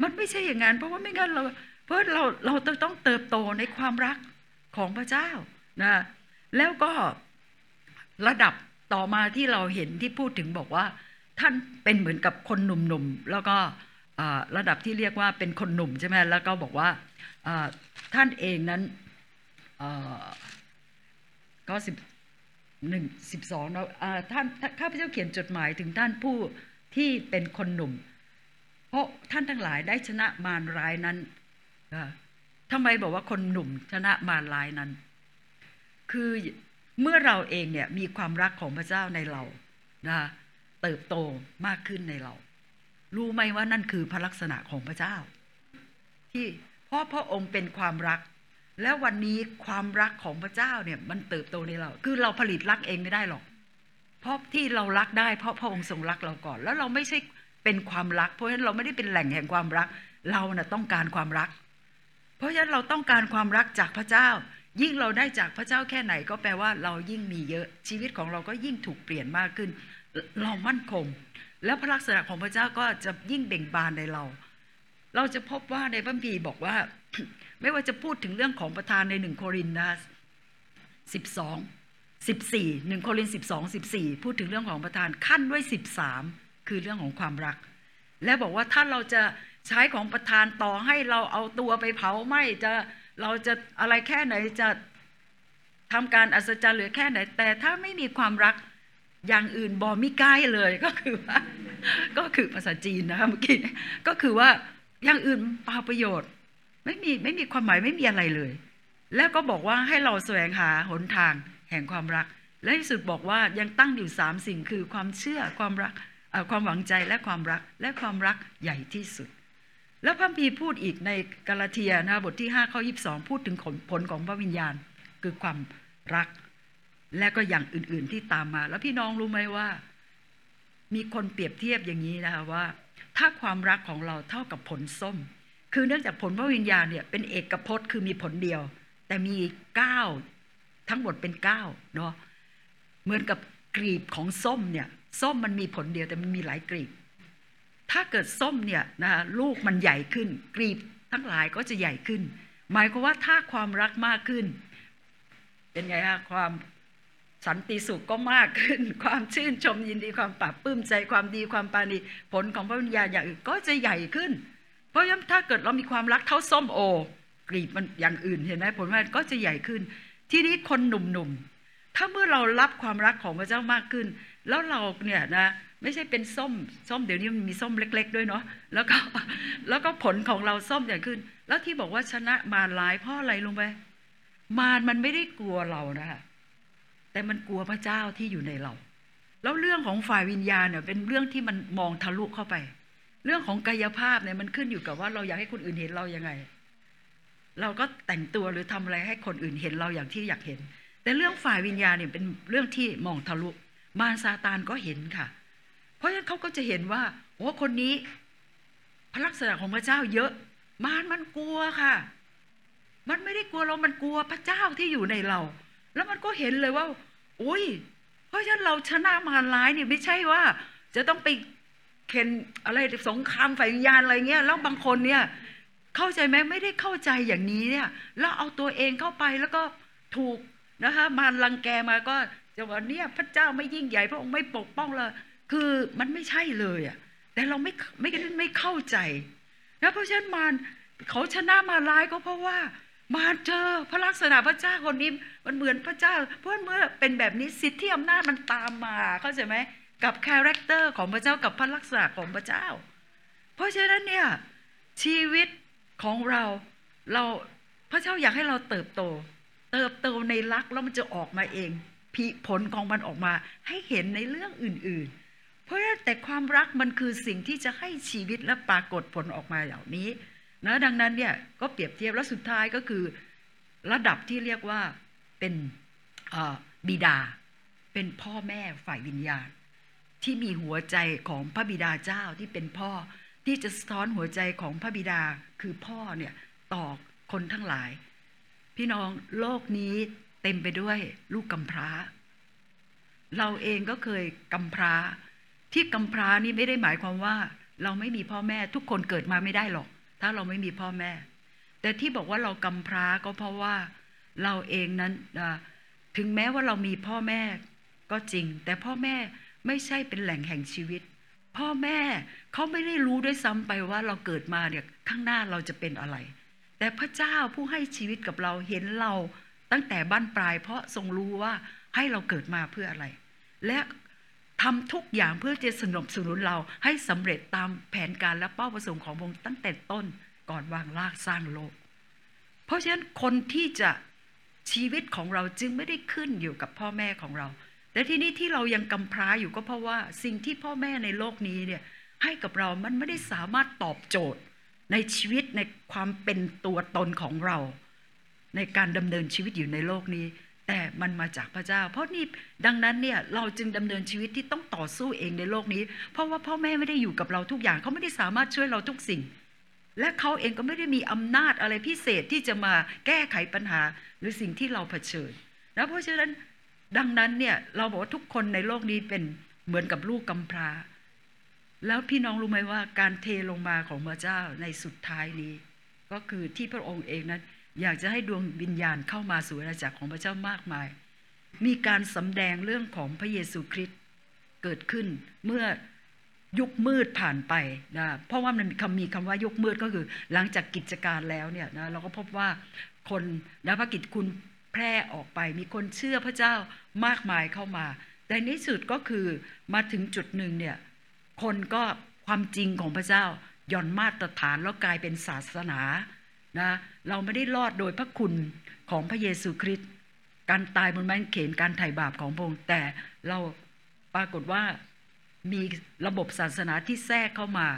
มันไม่ใช่อย่างนั้นเพราะว่าไม่งั้นเราเพราะเราเราต้องเติบโตในความรักของพระเจ้านะ แล้วก็ระดับต่อมาที่เราเห็นที่พูดถึงบอกว่า ท่านเป็นเหมือนกับคนหนุ่มๆ แล้วก็ระดับที่เรียกว่าเป็นคนหนุ่มใช่ไหมแล้วก็บอกว่าท่านเองนั้นก็สิบหนึ่งสิบสองเราท่านข้าพเจ้าเขียนจดหมายถึงท่านผู้ที่เป็นคนหนุ่ม เพราะท่านทั้งหลายได้ชนะมารร้ายนั้นทำไมบอกว่าคนหนุ่มชนะมารร้ายนั้น คือเมื่อเราเองเนี่ยมีความรักของพระเจ้าในเรานะเติบโตมากขึ้นในเรา รู้ไหมว่านั่นคือพระลักษณะของพระเจ้า ที่เพราะพระองค์เป็นความรัก แล้ววันนี้ความรักของพระเจ้าเนี่ยมันเติบโตในเรา คือเราผลิตรักเองไม่ได้หรอก เพราะที่เรารักได้เพราะพระองค์ทรงรักเราก่อน แล้วเราไม่ใช่เป็นความรัก เพราะฉะนั้นเราไม่ได้เป็นแหล่งแห่งความรัก เราน่ะต้องการความรัก เพราะฉะนั้นเราต้องการความรักจากพระเจ้า ยิ่งเราได้จากพระเจ้าแค่ไหนก็แปลว่าเรายิ่งมีเยอะชีวิตของเราก็ยิ่งถูกเปลี่ยนมากขึ้น เรามั่นคง แล้วพระลักษณะของพระเจ้าก็จะยิ่งเบ่งบานในเรา เราจะพบว่าในพระคัมภีบอกว่า ไม่ว่าจะพูดถึงเรื่องของประธานในหนึ่งโครินธ์นะสิบสองสิบสี่หนึ่งโครินสิบสองสิบสี่พูดถึงเรื่องของประธานขั้นด้วยสิบสามคือเรื่องของความรัก และบอกว่าถ้าเราจะใช้ของประธานต่อให้เราเอาตัวไปเผาไหมจะ เราจะอะไรแค่ไหนจะทำการอัศจรรย์หรือแค่ไหน แต่ถ้าไม่มีความรักอย่างอื่นบอมิใกล้เลยก็คือว่าก็คือภาษาจีนนะคะเมื่อกี้ก็คือว่าอย่างอื่นเปล่าประโยชน์ ไม่มีไม่มีความหมายไม่มีอะไรเลย แล้วก็บอกว่าให้เราแสวงหาหนทางแห่งความรัก และที่สุดบอกว่ายังตั้งอยู่สามสิ่งคือความเชื่อความรักความหวังใจและความรักและความรักใหญ่ที่สุด แล้วพระพีพูดอีกในกาลาเทียนะบทที่5ข้อ22 พูดถึงผลของพระวิญญาณ คือความรัก และก็อย่างอื่นๆที่ตามมา แล้วพี่น้องรู้ไหมว่า มีคนเปรียบเทียบอย่างนี้นะคะว่า ถ้าความรักของเราเท่ากับผลส้ม คือเนื่องจากผลพระวิญญาณเนี่ยเป็นเอกพจน์คือมีผลเดียว แต่มีเก้าทั้งหมดเป็นเก้าเนาะเหมือนกับกรีบของส้มเนี่ยส้มมันมีผลเดียวแต่มันมีหลายกรีบ ถ้าเกิดส้มเนี่ยนะลูกมันใหญ่ขึ้น กรีบทั้งหลายก็จะใหญ่ขึ้น หมายความว่าถ้าความรักมากขึ้น เป็นไงฮะความสันติสุขก็มากขึ้น ความชื่นชมยินดีความปรับปลื้มใจความดีความปานีผลของพระวิญญาณอย่างอื่นก็จะใหญ่ขึ้น เพราะฉะนั้นถ้าเกิดเรามีความรักเท่าส้มโอ กรีบมันอย่างอื่นเห็นไหมผลมันก็จะใหญ่ขึ้น ที่นี้คนหนุ่มๆถ้าเมื่อเรารับความรักของพระเจ้ามากขึ้น แล้วเราเนี่ยนะ ไม่ใช่เป็นส้ม ส้มเดี๋ยวนี้มันมีส้มเล็ก ๆ ด้วยเนาะแล้วก็แล้วก็ผลของเราส้มใหญ่ขึ้น แล้วที่บอกว่าชนะมารหลายเพราะอะไรลงไปมารมันไม่ได้กลัวเรานะคะแต่มันกลัวพระเจ้าที่อยู่ในเรา แล้วเรื่องของฝ่ายวิญญาณเนี่ยเป็นเรื่องที่มันมองทะลุเข้าไป เรื่องของกายภาพเนี่ยมันขึ้นอยู่กับว่าเราอยากให้คนอื่นเห็นเรายังไง เราก็แต่งตัวหรือทำอะไรให้คนอื่นเห็นเราอย่างที่อยากเห็น แต่เรื่องฝ่ายวิญญาณเนี่ยเป็นเรื่องที่มองทะลุมารซาตานก็เห็นค่ะ ราะฉะนั้นเขาก็จะเห็นว่าโอ้คนนี้ พระลักษณะของพระเจ้าเยอะ มารมันกลัวค่ะ มันไม่ได้กลัวเรา มันกลัวพระเจ้าที่อยู่ในเรา แล้วมันก็เห็นเลยว่าอุ้ยเพราะฉะนั้นเราชนะมารร้ายเนี่ยไม่ใช่ว่า จะต้องไปเข็นอะไรสงครามฝ่ายวิญญาณอะไรเงี้ย แล้วบางคนเนี่ย เข้าใจไหมไม่ได้เข้าใจอย่างนี้เนี่ย แล้วเอาตัวเองเข้าไปแล้วก็ถูกนะคะมารลังแกมาก็จะว่าเนี่ยพระเจ้าไม่ยิ่งใหญ่พระองค์ไม่ปกป้องเลย คือมันไม่ใช่เลยอะแต่เราไม่ไม่ไม่เข้าใจนะเพราะฉะนั้นมารเขาชนะมาร้ายก็เพราะว่า มาเจอพระลักษณะพระเจ้าคนนี้มันเหมือนพระเจ้า เพราะเมื่อเป็นแบบนี้สิทธิอำนาจมันตามมาเข้าใจไหมกับ character ของพระเจ้ากับพระลักษณะของพระเจ้า เพราะฉะนั้นเนี่ยชีวิตของเราเราพระเจ้าอยากให้เราเติบโต เติบโตในรักแล้วมันจะออกมาเองผลของมันออกมาให้เห็นในเรื่องอื่นๆ เพราะแต่ความรักมันคือสิ่งที่จะให้ชีวิตและปรากฏผลออกมาเหล่านี้นะดังนั้นเนี่ยก็เปรียบเทียบแล้วสุดท้ายก็คือระดับที่เรียกว่าเป็นบิดา เป็นพ่อแม่ฝ่ายวิญญาณ ที่มีหัวใจของพระบิดาเจ้าที่เป็นพ่อที่จะสะท้อนหัวใจของพระบิดาคือพ่อเนี่ยต่อคนทั้งหลาย พี่น้องโลกนี้เต็มไปด้วยลูกกำพร้า เราเองก็เคยกำพร้า ที่กำพร้านี่ไม่ได้หมายความว่า เราไม่มีพ่อแม่ทุกคนเกิดมาไม่ได้หรอก ถ้าเราไม่มีพ่อแม่ แต่ที่บอกว่าเรากำพร้าก็เพราะว่าเราเองนั้นถึงแม้ว่าเรามีพ่อแม่ก็จริง แต่พ่อแม่ไม่ใช่เป็นแหล่งแห่งชีวิต พ่อแม่เขาไม่ได้รู้ด้วยซ้ำไปว่าเราเกิดมาเนี่ยข้างหน้าเราจะเป็นอะไร แต่พระเจ้าผู้ให้ชีวิตกับเราเห็นเราตั้งแต่บ้านปลาย เพราะทรงรู้ว่าให้เราเกิดมาเพื่ออะไร และ ทำทุกอย่างเพื่อจะสนับสนุนเราให้สำเร็จตามแผนการและเป้าประสงค์ของพระองค์ตั้งแต่ต้นก่อนวางรากสร้างโลก เพราะฉะนั้นคนที่จะชีวิตของเราจึงไม่ได้ขึ้นอยู่กับพ่อแม่ของเรา แต่ที่นี้ที่เรายังกำพร้าอยู่ก็เพราะว่าสิ่งที่พ่อแม่ในโลกนี้เนี่ยให้กับเรามันไม่ได้สามารถตอบโจทย์ในชีวิตในความเป็นตัวตนของเรา ในการดำเนินชีวิตอยู่ในโลกนี้ แต่มันมาจากพระเจ้า เพราะนี่ดังนั้นเนี่ยเราจึงดำเนินชีวิตที่ต้องต่อสู้เองในโลกนี้ เพราะว่าพ่อแม่ไม่ได้อยู่กับเราทุกอย่างเขาไม่ได้สามารถช่วยเราทุกสิ่ง และเขาเองก็ไม่ได้มีอำนาจอะไรพิเศษที่จะมาแก้ไขปัญหาหรือสิ่งที่เราเผชิญนะเพราะฉะนั้นดังนั้นเนี่ยเราบอกว่าทุกคนในโลกนี้เป็นเหมือนกับลูกกำพร้า แล้วพี่น้องรู้ไหมว่าการเทลงมาของพระเจ้าในสุดท้ายนี้ ก็คือที่พระองค์เองนั้น อยากจะให้ดวงวิญญาณเข้ามาสู่อาณาจักรของพระเจ้ามากมาย มีการสำแดงเรื่องของพระเยซูคริสต์เกิดขึ้นเมื่อยุคมืดผ่านไปนะเพราะว่ามันมีคำมีคำว่ายุคมืดก็คือ หลังจากกิจการแล้วเนี่ยนะเราก็พบว่าคนนะพระกิจคุณแพร่ออกไป มีคนเชื่อพระเจ้ามากมายเข้ามา แต่ในสุดก็คือมาถึงจุดหนึ่งเนี่ยคนก็ความจริงของพระเจ้าหย่อนมาตรฐานแล้วกลายเป็นศาสนา นะเราไม่ได้รอดโดยพระคุณของพระเยซูคริสต์การตายบนไม้กางเขนการไถ่บาปของพระองค์แต่เราปรากฏว่ามีระบบศาสนาที่แทรกเข้ามา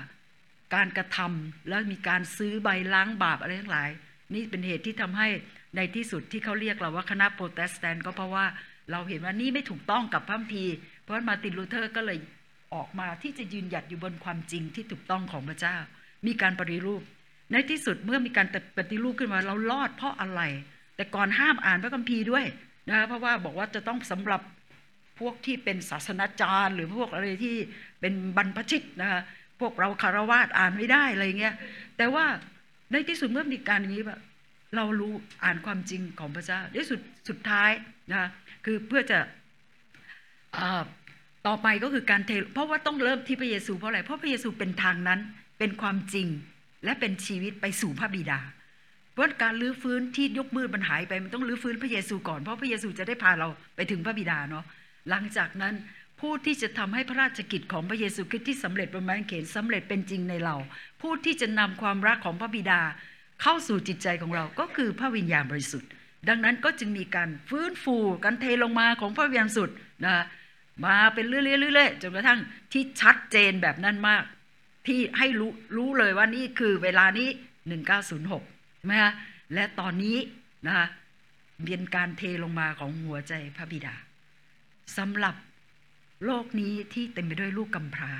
การกระทำแล้วมีการซื้อใบล้างบาปอะไรทั้งหลาย นี่เป็นเหตุที่ทำให้ในที่สุดที่เขาเรียกเราว่าคณะโปรเตสแตนต์ก็เพราะว่าเราเห็นว่านี่ไม่ถูกต้องกับพระคัมภีร์เพราะมาร์ตินลูเทอร์ก็เลยออกมาที่จะยืนหยัดอยู่บนความจริงที่ถูกต้องของพระเจ้า มีการปฏิรูป ในที่สุดเมื่อมีการปฏิรูปขึ้นมาเรารอดเพราะอะไร แต่ก่อนห้ามอ่านพระคัมภีร์ด้วยนะเพราะว่าบอกว่าจะต้องสำหรับพวกที่เป็นศาสนาจารย์ หรือพวกอะไรที่เป็นบรรพชิตนะคะพวกเราฆราวาสอ่านไม่ได้อะไรเงี้ยแต่ว่าในที่สุดเมื่อมีการอย่างนี้แบบเรารู้อ่านความจริงของพระเจ้าในสุดสุดท้ายนะคือเพื่อจะต่อไปก็คือการเทเพราะว่าต้องเริ่มที่พระเยซูเพราะอะไรเพราะพระเยซูเป็นทางนั้นเป็นความจริง และเป็นชีวิตไปสู่พระบิดา เพราะการลื้อฟื้นที่ยกมือมันหายไปมันต้องลื้อฟื้นพระเยซูก่อนเพราะพระเยซูจะได้พาเราไปถึงพระบิดาเนาะหลังจากนั้นผู้ที่จะทำให้พระราชกิจของพระเยซูคริสต์ที่สำเร็จบนไม้กางเขนสำเร็จเป็นจริงในเรา ผู้ที่จะนำความรักของพระบิดาเข้าสู่จิตใจของเราก็คือพระวิญญาณบริสุทธิ์ ดังนั้นก็จึงมีการฟื้นฟูการเทลงมาของพระวิญญาณสุดนะมาเป็นเรื่อยๆจนกระทั่งที่ชัดเจนแบบนั้นมาก ที่ให้รู้รู้เลยว่านี่คือเวลานี้ 1906ใช่ไหมคะและตอนนี้นะคะเป็นการเทลงมาของหัวใจพระบิดาสำหรับโลกนี้ที่เต็มไปด้วยลูกกำพร้า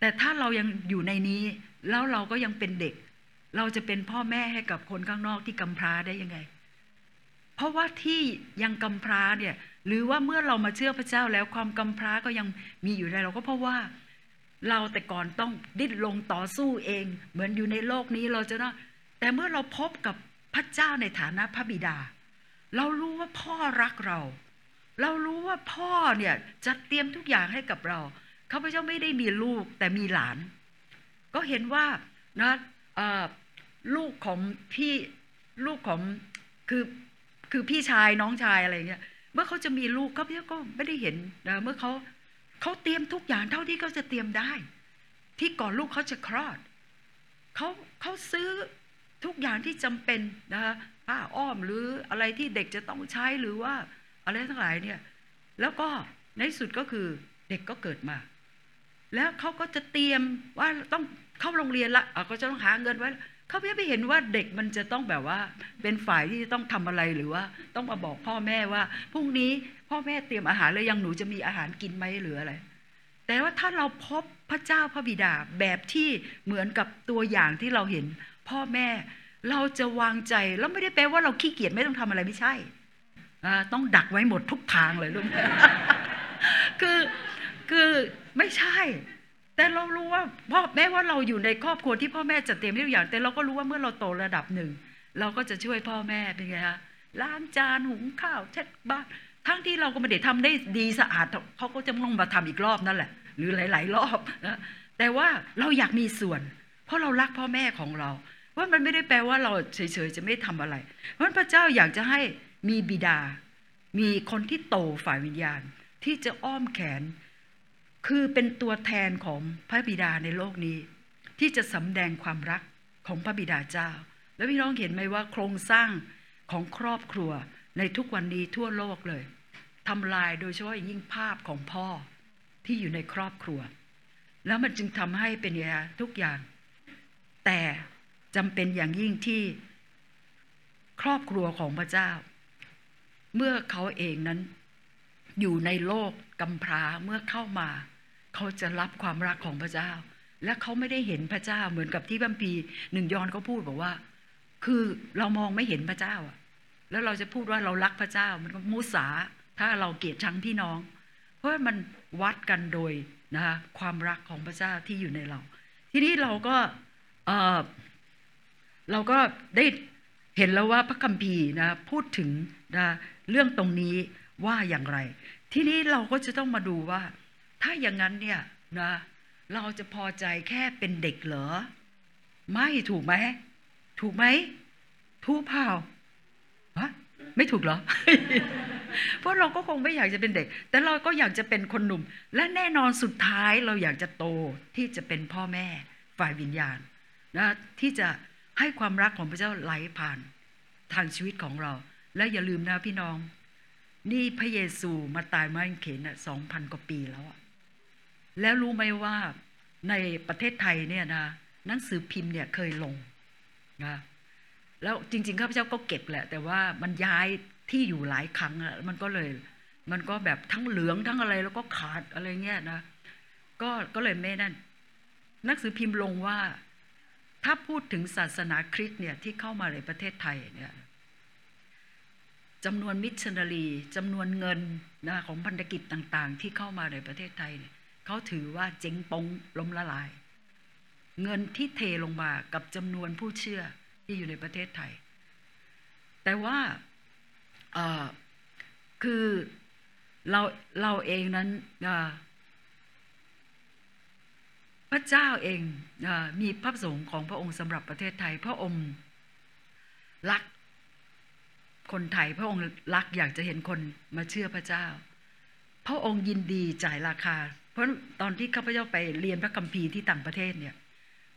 แต่ถ้าเรายังอยู่ในนี้แล้วเราก็ยังเป็นเด็ก เราจะเป็นพ่อแม่ให้กับคนข้างนอกที่กำพร้าได้ยังไง เพราะว่าที่ยังกำพร้าเนี่ยหรือว่าเมื่อเรามาเชื่อพระเจ้าแล้วความกำพร้าก็ยังมีอยู่ในเราก็เพราะว่า เราแต่ก่อนต้องดิ้นลงต่อสู้เอง เหมือนอยู่ในโลกนี้เราจะนะแต่เมื่อเราพบกับพระเจ้าในฐานะพระบิดา เรารู้ว่าพ่อรักเรา เรารู้ว่าพ่อเนี่ยจัดเตรียมทุกอย่างให้กับเราข้าพเจ้าไม่ได้มีลูกแต่มีหลาน ก็เห็นว่านะลูกของพี่ลูกของคือคือพี่ชายน้องชายอะไรเงี้ยเมื่อเขาจะมีลูกข้าพเจ้าก็ไม่ได้เห็นนะเมื่อเขา เขาเตรียมทุกอย่างเท่าที่เขาจะเตรียมได้ ที่ก่อนลูกเขาจะคลอดเขาเขาซื้อทุกอย่างที่จำเป็นนะคะผ้าอ้อมหรืออะไรที่เด็กจะต้องใช้หรือว่าอะไรทั้งหลายเนี่ยแล้วก็ในสุดก็คือเด็กก็เกิดมา แล้วเขาก็จะเตรียมว่าต้องเข้าโรงเรียนละก็จะต้องหาเงินไว้เขาไม่เห็นว่าเด็กมันจะต้องแบบว่า เป็นฝ่ายที่จะต้องทำอะไรหรือว่า ต้องมาบอกพ่อแม่ว่าพรุ่งนี้ พ่อแม่เตรียมอาหารแล้วยังหนูจะมีอาหารกินไหมหรืออะไร แต่ว่าถ้าเราพบพระเจ้าพระบิดาแบบที่เหมือนกับตัวอย่างที่เราเห็น พ่อแม่เราจะวางใจแล้วไม่ได้แปลว่าเราขี้เกียจไม่ต้องทำอะไรไม่ใช่ ต้องดักไว้หมดทุกทางเลยลูกคือคือไม่ใช่ แต่เรารู้ว่าพ่อแม้ว่าเราอยู่ในครอบครัวที่พ่อแม่จัดเตรียมทุกอย่าง แต่เราก็รู้ว่าเมื่อเราโตระดับหนึ่ง เราก็จะช่วยพ่อแม่เป็นไงคะล้างจานหุงข้าวเช็ดบ้าน ทั้งที่เราก็ไม่ได้ทำได้ดีสะอาดเขาก็จะต้องมาทำอีกรอบนั่นแหละ หรือหลาย ๆ รอบนะแต่ว่าเราอยากมีส่วน เพราะเรารักพ่อแม่ของเราว่ามันไม่ได้แปลว่าเราเฉย ๆ จะไม่ทำอะไร เพราะพระเจ้าอยากจะให้มีบิดา มีคนที่โตฝ่ายวิญญาณ ที่จะอ้อมแขน คือเป็นตัวแทนของพระบิดาในโลกนี้ ที่จะสำแดงความรักของพระบิดาเจ้า แล้วพี่น้องเห็นไหมว่าโครงสร้างของครอบครัวในทุกวันนี้ทั่วโลกเลย ทำลายโดยเฉพาะยิ่งภาพของพ่อที่อยู่ในครอบครัว แล้วมันจึงทำให้เป็นอย่างทุกอย่าง แต่จำเป็นอย่างยิ่งที่ครอบครัวของพระเจ้า เมื่อเขาเองนั้น อยู่ในโลกกำพร้าเมื่อเข้ามา เขาจะรับความรักของพระเจ้า และเขาไม่ได้เห็นพระเจ้าเหมือนกับที่บัมพีหนึ่งยอนเขาพูดบอกว่า คือเรามองไม่เห็นพระเจ้าอะแล้วเราจะพูดว่าเรารักพระเจ้ามันก็มุสา ถ้าเราเกลียดชังพี่น้อง เพราะมันวัดกันโดยนะคะความรักของพระเจ้าที่อยู่ในเรา ทีนี้เราก็เออเราก็ได้เห็นแล้วว่าพระคัมภีร์นะพูดถึงนะเรื่องตรงนี้ว่าอย่างไร ทีนี้เราก็จะต้องมาดูว่า ถ้าอย่างนั้นเนี่ยนะเราจะพอใจแค่เป็นเด็กเหรอ ไม่ถูกไหมถูกไหมถูกเปล่าฮะไม่ถูกเหรอ เพราะเราก็คงไม่อยากจะเป็นเด็ก แต่เราก็อยากจะเป็นคนหนุ่ม และแน่นอนสุดท้ายเราอยากจะโตที่จะเป็นพ่อแม่ฝ่ายวิญญาณนะที่จะให้ความรักของพระเจ้าไหลผ่านทางชีวิตของเรา และอย่าลืมนะพี่น้อง นี่พระเยซูมาตายมาเขนน่ะสองพันกว่าปีแล้วอะแล้วรู้ไหมว่าในประเทศไทยเนี่ยนะหนังสือพิมพ์เนี่ยเคยลงนะแล้วจริงๆข้าพเจ้าก็เก็บแหละ แต่ว่ามันย้าย ที่อยู่หลายครั้งอะมันก็เลย มันก็แบบทั้งเหลืองทั้งอะไรแล้วก็ขาดอะไรเงี้ยนะก็ก็เลยไม่นั่นหนังสือพิมพ์ลงว่า ถ้าพูดถึงศาสนาคริสต์เนี่ยที่เข้ามาในประเทศไทยเนี่ยจำนวนมิชชันนารีจำนวนเงินนะของพันธกิจต่าง ๆ ที่เข้ามาในประเทศไทยเนี่ยเขาถือว่าเจ๊งปงล้มละลาย เงินที่เทลงมากับจำนวนผู้เชื่อที่อยู่ในประเทศไทย แต่ว่า คือเราเราเองนั้นพระเจ้าเองอมีพระประสงค์ของพระองค์สำหรับประเทศไทย พระองค์รักคนไทย พระองค์รักอยากจะเห็นคนมาเชื่อพระเจ้า พระองค์ยินดีจ่ายราคา เพราะตอนที่ข้าพเจ้าไปเรียนพระคัมภีร์ที่ต่างประเทศเนี่ย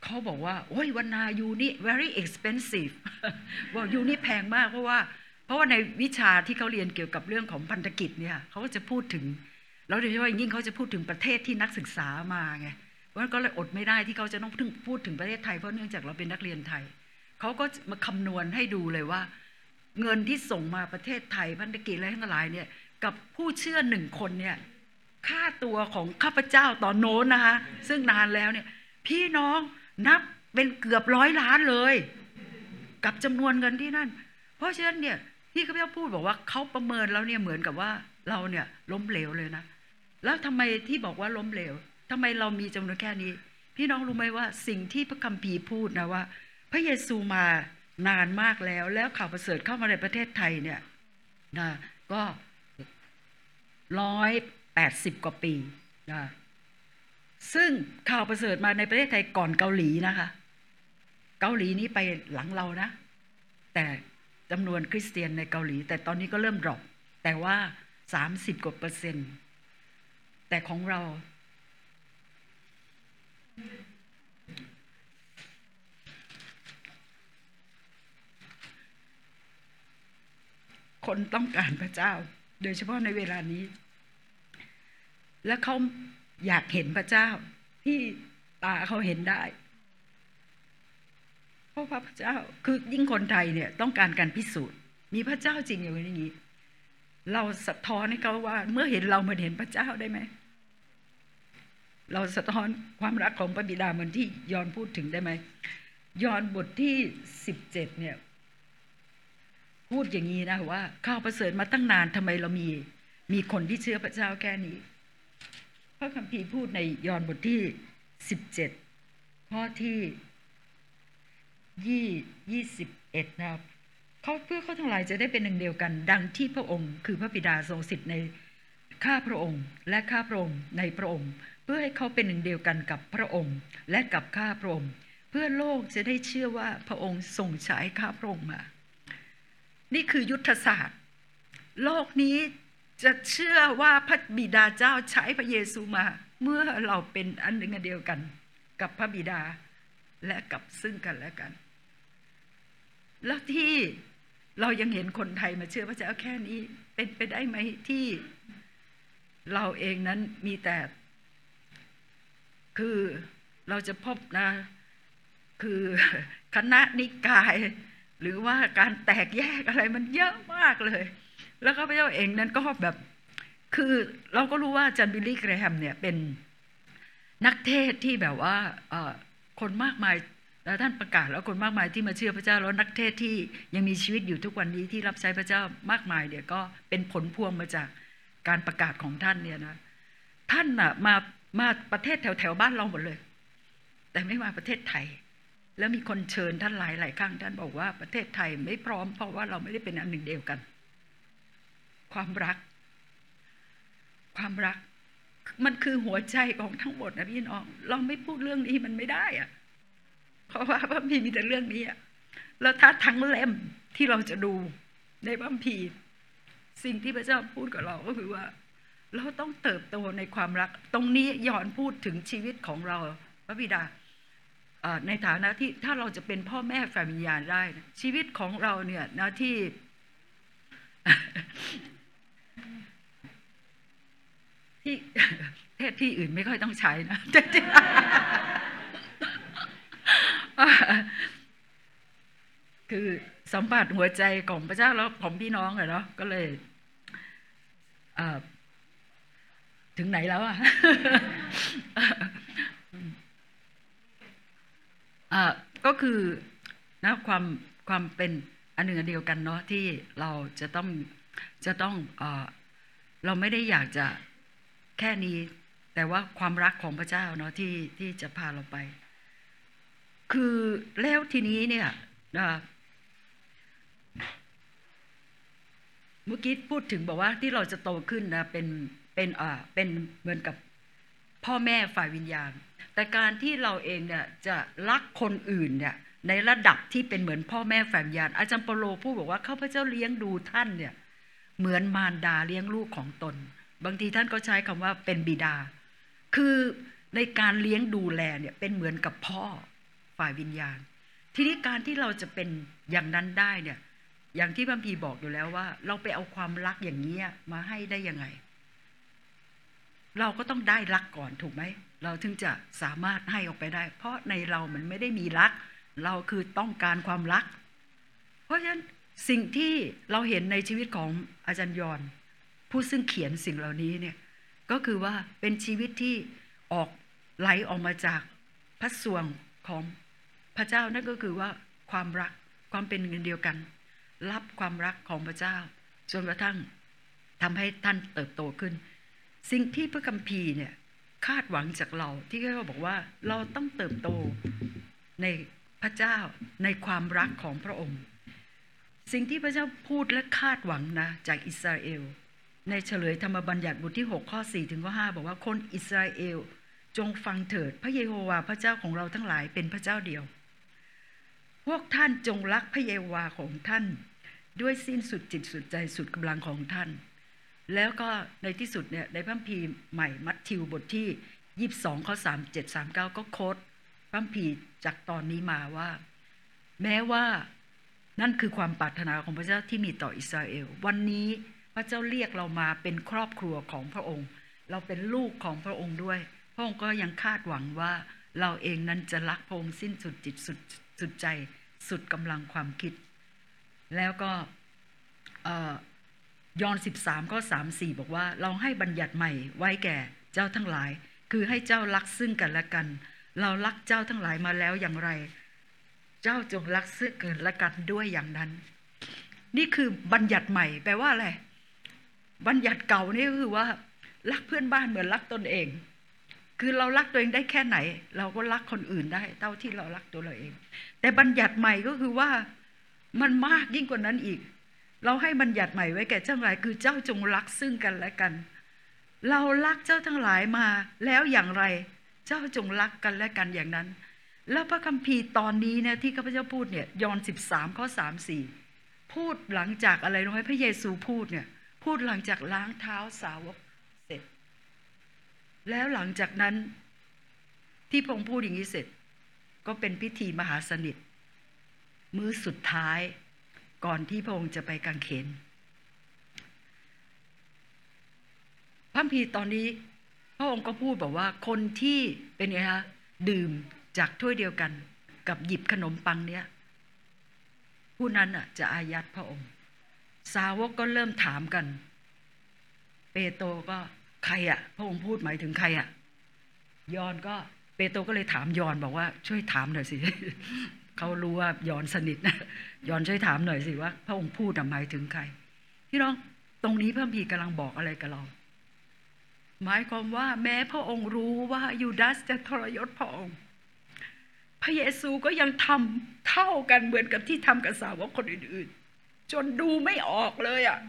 เขาบอกว่า โอ้ยวันนายูนี่ very expensive ว่ายูนี่แพงมากเพราะว่า เพราะว่าในวิชาที่เขาเรียนเกี่ยวกับเรื่องของพันธกิจเนี่ยเขาก็จะพูดถึงแล้วโดยเฉพาะยิ่งเขาจะพูดถึงประเทศที่นักศึกษามาไงว่าก็เลยอดไม่ได้ที่เขาจะต้องพูดถึงประเทศไทยเพราะเนื่องจากเราเป็นนักเรียนไทยเขาก็มาคำนวณให้ดูเลยว่า เงินที่ส่งมาประเทศไทยพันธกิจอะไรทั้งหลายเนี่ยกับผู้เชื่อหนึ่งคนเนี่ยค่าตัวของข้าพเจ้าต่อโน้นนะคะซึ่งนานแล้วเนี่ยพี่น้องนับเป็นเกือบร้อยล้านเลย กับจำนวนเงินที่นั่น เพราะฉะนั้นเนี่ย ที่ข้าพเจ้าพูดบอกว่าเขาประเมินแล้วเนี่ยเหมือนกับว่าเราเนี่ยล้มเหลวเลยนะ แล้วทำไมที่บอกว่าล้มเหลวทำไมเรามีจำนวนแค่นี้ พี่น้องรู้ไหมว่าสิ่งที่พระคัมภีร์พูดนะว่า พระเยซูมานานมากแล้ว แล้วข่าวประเสริฐเข้ามาในประเทศไทยเนี่ยนะก็ร้อยแปดสิบกว่าปีนะซึ่งข่าวประเสริฐมาในประเทศไทยก่อนเกาหลีนะคะ เกาหลีนี้ไปหลังเรานะ แต่ จำนวนคริสเตียนในเกาหลี แต่ตอนนี้ก็เริ่มดรอปแต่ว่าสามสิบกว่าเปอร์เซ็นต์ แต่ของเรา คนต้องการพระเจ้า โดยเฉพาะในเวลานี้ และเขาอยากเห็นพระเจ้าที่ตาเขาเห็นได้ ราะพระเจ้าคือยิ่งคนไทยเนี่ยต้องการการพิสูจน์ มีพระเจ้าจริงอย่างนี้ เราสะท้อนให้เขาว่า เมื่อเห็นเราเหมือนเห็นพระเจ้าได้ไหมเราสะท้อนความรักของพระบิดาเหมือนที่ยอนพูดถึงได้ไหมยอนบทที่สิบเจ็ดเนี่ย พูดอย่างนี้นะว่าข้าวประเสริฐมาตั้งนานทำไมเรามี มีคนที่เชื่อพระเจ้าแค่นี้พระคัมภีร์พูดในยอนบทที่สิบเจ็ดข้อที่ ยี่ยี่สิบเอ็ดนะครับเขาเพื่อเขาทั้งหลายจะได้เป็นหนึ่งเดียวกัน ดังที่พระองค์ คือพระบิดาทรงสิทธิ์ในข้าพระองค์ และข้าพระองค์ในพระองค์ เพื่อให้เขาเป็นหนึ่งเดียวกันกับพระองค์ และกับข้าพระองค์ เพื่อโลกจะได้เชื่อว่าพระองค์ทรงใช้ข้าพระองค์มา นี่คือยุทธศาสตร์ โลกนี้จะเชื่อว่าพระบิดาเจ้าใช้พระเยซูมา เมื่อเราเป็นอันหนึ่งเดียวกัน กับพระบิดาและกับซึ่งกันและกัน แล้วที่เรายังเห็นคนไทยมาเชื่อพระเจ้าแค่นี้เป็นไปได้ไหมที่เราเองนั้นมีแต่ คือเราจะพบนะ คือคณะนิกาย หรือว่าการแตกแยกอะไรมันเยอะมากเลย แล้วก็พระเจ้าเองนั้นก็แบบ คือเราก็รู้ว่าจันบิลลี่แกรแฮมเนี่ยเป็นนักเทศที่แบบว่าคนมากมาย แล้วท่านประกาศแล้วคนมากมายที่มาเชื่อพระเจ้าแล้วนักเทศที่ยังมีชีวิตอยู่ทุกวันนี้ที่รับใช้พระเจ้ามากมายเนี่ยก็เป็นผลพวงมาจากการประกาศของท่านเนี่ยนะท่านอะมามาประเทศแถวแถวบ้านเราหมดเลย แต่ไม่มาประเทศไทย แล้วมีคนเชิญท่านหลายหลายครั้งท่านบอกว่าประเทศไทยไม่พร้อมเพราะว่าเราไม่ได้เป็นอันหนึ่งเดียวกัน ความรัก ความรัก มันคือหัวใจของทั้งหมดนะพี่น้อง เราไม่พูดเรื่องนี้มันไม่ได้อะ เพราะว่าพระพีมีแต่เรื่องนี้อะแล้วถ้าทั้งเล่มที่เราจะดูในพระพีสิ่งที่พระเจ้าพูดกับเราก็คือว่า เราต้องเติบโตในความรัก ตรงนี้ย้อนพูดถึงชีวิตของเราพระบิดาในฐานะที่ถ้าเราจะเป็นพ่อแม่ฝ่ายวิญญาณได้ ชีวิตของเราเนี่ยนะที่ที่เทศที่อื่นไม่ค่อยต้องใช้นะ คือสัมผัสหัวใจของพระเจ้าแล้วของพี่น้องเลยเนาะก็เลยถึงไหนแล้วอะก็คือนะความความเป็นอันหนึ่งอันเดียวกันเนาะที่เราจะต้องจะต้องเอเราไม่ได้อยากจะแค่นี้ แต่ว่าความรักของพระเจ้าเนาะที่ที่จะพาเราไป คือแล้วทีนี้เนี่ยเมื่อกี้พูดถึงบอกว่าที่เราจะโตขึ้นนะเป็นเป็นอ่าเป็นเหมือนกับพ่อแม่ฝ่ายวิญญาณ แต่การที่เราเองเนี่ยจะรักคนอื่นเนี่ยในระดับที่เป็นเหมือนพ่อแม่ฝ่ายวิญญาณอาจารย์เปโลพูดบอกว่าข้าพเจ้าเลี้ยงดูท่านเนี่ยเหมือนมารดาเลี้ยงลูกของตน บางทีท่านก็ใช้คำว่าเป็นบิดา คือในการเลี้ยงดูแลเนี่ยเป็นเหมือนกับพ่อ ฝ่ายวิญญาณ ทีนี้การที่เราจะเป็นอย่างนั้นได้เนี่ยอย่างที่พระพีบอกอยู่แล้วว่า เราไปเอาความรักอย่างนี้มาให้ได้ยังไง เราก็ต้องได้รักก่อนถูกไหมเราถึงจะสามารถให้ออกไปได้ เพราะในเรามันไม่ได้มีรัก เราคือต้องการความรัก เพราะฉะนั้นสิ่งที่เราเห็นในชีวิตของอาจารย์ยอนผู้ซึ่งเขียนสิ่งเหล่านี้เนี่ยก็คือว่าเป็นชีวิตที่ออกไหลออกมาจากพระสวงของ พระเจ้านั่นก็คือว่าความรักความเป็นเงินเดียวกัน รับความรักของพระเจ้า จนกระทั่งทำให้ท่านเติบโตขึ้น สิ่งที่พระคัมภีร์เนี่ยคาดหวังจากเราที่เขาบอกว่าเราต้องเติบโตในพระเจ้าในความรักของพระองค์ สิ่งที่พระเจ้าพูดและคาดหวังนะจากอิสราเอล ในเฉลยธรรมบัญญัติบทที่ 6 ข้อ 4 ถึงข้อ 5 บอกว่าคนอิสราเอลจงฟังเถิดพระเยโฮวาห์พระเจ้าของเราทั้งหลายเป็นพระเจ้าเดียว พวกท่านจงรักพระเยาวาของท่าน ด้วยสิ้นสุดจิตสุดใจสุดกำลังของท่าน แล้วก็ในที่สุดเนี่ยในพระพีใหม่มัทธิวบทที่ยี่สองข้อสามเจ็ดสามเก้าก็โค้ดพระพีจากตอนนี้มาว่า แม้ว่านั่นคือความปรารถนาของพระเจ้าที่มีต่ออิสราเอล วันนี้พระเจ้าเรียกเรามาเป็นครอบครัวของพระองค์ เราเป็นลูกของพระองค์ด้วย พระองค์ก็ยังคาดหวังว่าเราเองนั้นจะรักพระองค์สิ้นสุดจิตสุดสุดใจ สุดกำลังความคิด แล้วก็ยอนสิบสามก็สามสี่บอกว่า เราให้บัญญัติใหม่ไว้แก่เจ้าทั้งหลาย คือให้เจ้ารักซึ่งกันและกัน เรารักเจ้าทั้งหลายมาแล้วอย่างไร เจ้าจงรักซึ่งกันและกันด้วยอย่างนั้น นี่คือบัญญัติใหม่ แปลว่าอะไรบัญญัติเก่านี่ก็คือว่า รักเพื่อนบ้านเหมือนรักตนเอง คือเรารักตัวเองได้แค่ไหน เราก็รักคนอื่นได้ เท่าที่เรารักตัวเราเอง แต่บัญญัติใหม่ก็คือว่ามันมากยิ่งกว่านั้นอีก เราให้บัญญัติใหม่ไว้แก่เจ้าหลายคือเจ้าจงรักซึ่งกันและกัน เรารักเจ้าทั้งหลายมา แล้วอย่างไร เจ้าจงรักกันและกันอย่างนั้น แล้วพระคัมภีร์ตอนนี้เนี่ยที่ข้าพเจ้าพูดเนี่ยยอห์นสิบสามข้อสามสี่พูดหลังจากอะไรรู้ไหมพระเยซูพูดเนี่ยพูดหลังจากล้างเท้าสาวก แล้วหลังจากนั้นที่พงพูดอย่างนี้เสร็จ ก็เป็นพิธีมหาสนิท มื้อสุดท้ายก่อนที่พงจะไปกางเขนพระพีตอนนี้ พระองค์ก็พูดบอกว่าคนที่เป็นไงคะดื่มจากถ้วยเดียวกัน กับหยิบขนมปังเนี้ยผู้นั้นอะจะอายัดพระองค์ สาวกก็เริ่มถามกัน เปโตก็ ใครอะพระองค์พูดหมายถึงใครอะยอนก็เปโตรก็เลยถามยอนบอกว่า ช่วยถามหน่อยสิเขารู้ว่ายอนสนิทนะยอนช่วยถามหน่อยสิว่า พระองค์พูดหมายถึงใครพี่น้องตรงนี้พระพีกำลังบอกอะไรกับเรา หมายความว่า แม้พระองค์รู้ว่ายูดาสจะทรยศพระองค์พระเยซูก็ยังทำเท่ากันเหมือนกับที่ทำกับสาวกคนอื่น ๆ จนดูไม่ออกเลยอะ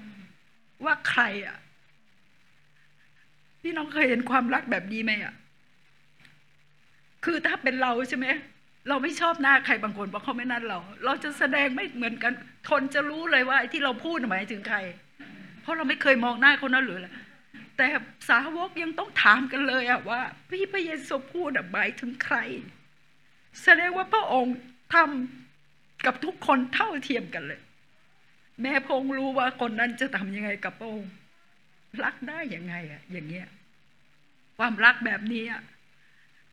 ว่าใครอะ พี่น้องเคยเห็นความรักแบบนี้ไหมอะคือถ้าเป็นเราใช่ไหมเราไม่ชอบหน้าใครบางคนเพราะเขาไม่นั่นเรา เราจะแสดงไม่เหมือนกัน คนจะรู้เลยว่าไอ้ที่เราพูดหมายถึงใคร เพราะเราไม่เคยมองหน้าคนนั้นหรืออะไรแต่สาวกยังต้องถามกันเลยอะว่า พี่พระเยซูพูดหมายถึงใคร แสดงว่าพระองค์ทำกับทุกคนเท่าเทียมกันเลย แม่พงรู้ว่าคนนั้นจะทำยังไงกับพระองค์ รักได้ยังไงอะอย่างเงี้ยความรักแบบนี้อะ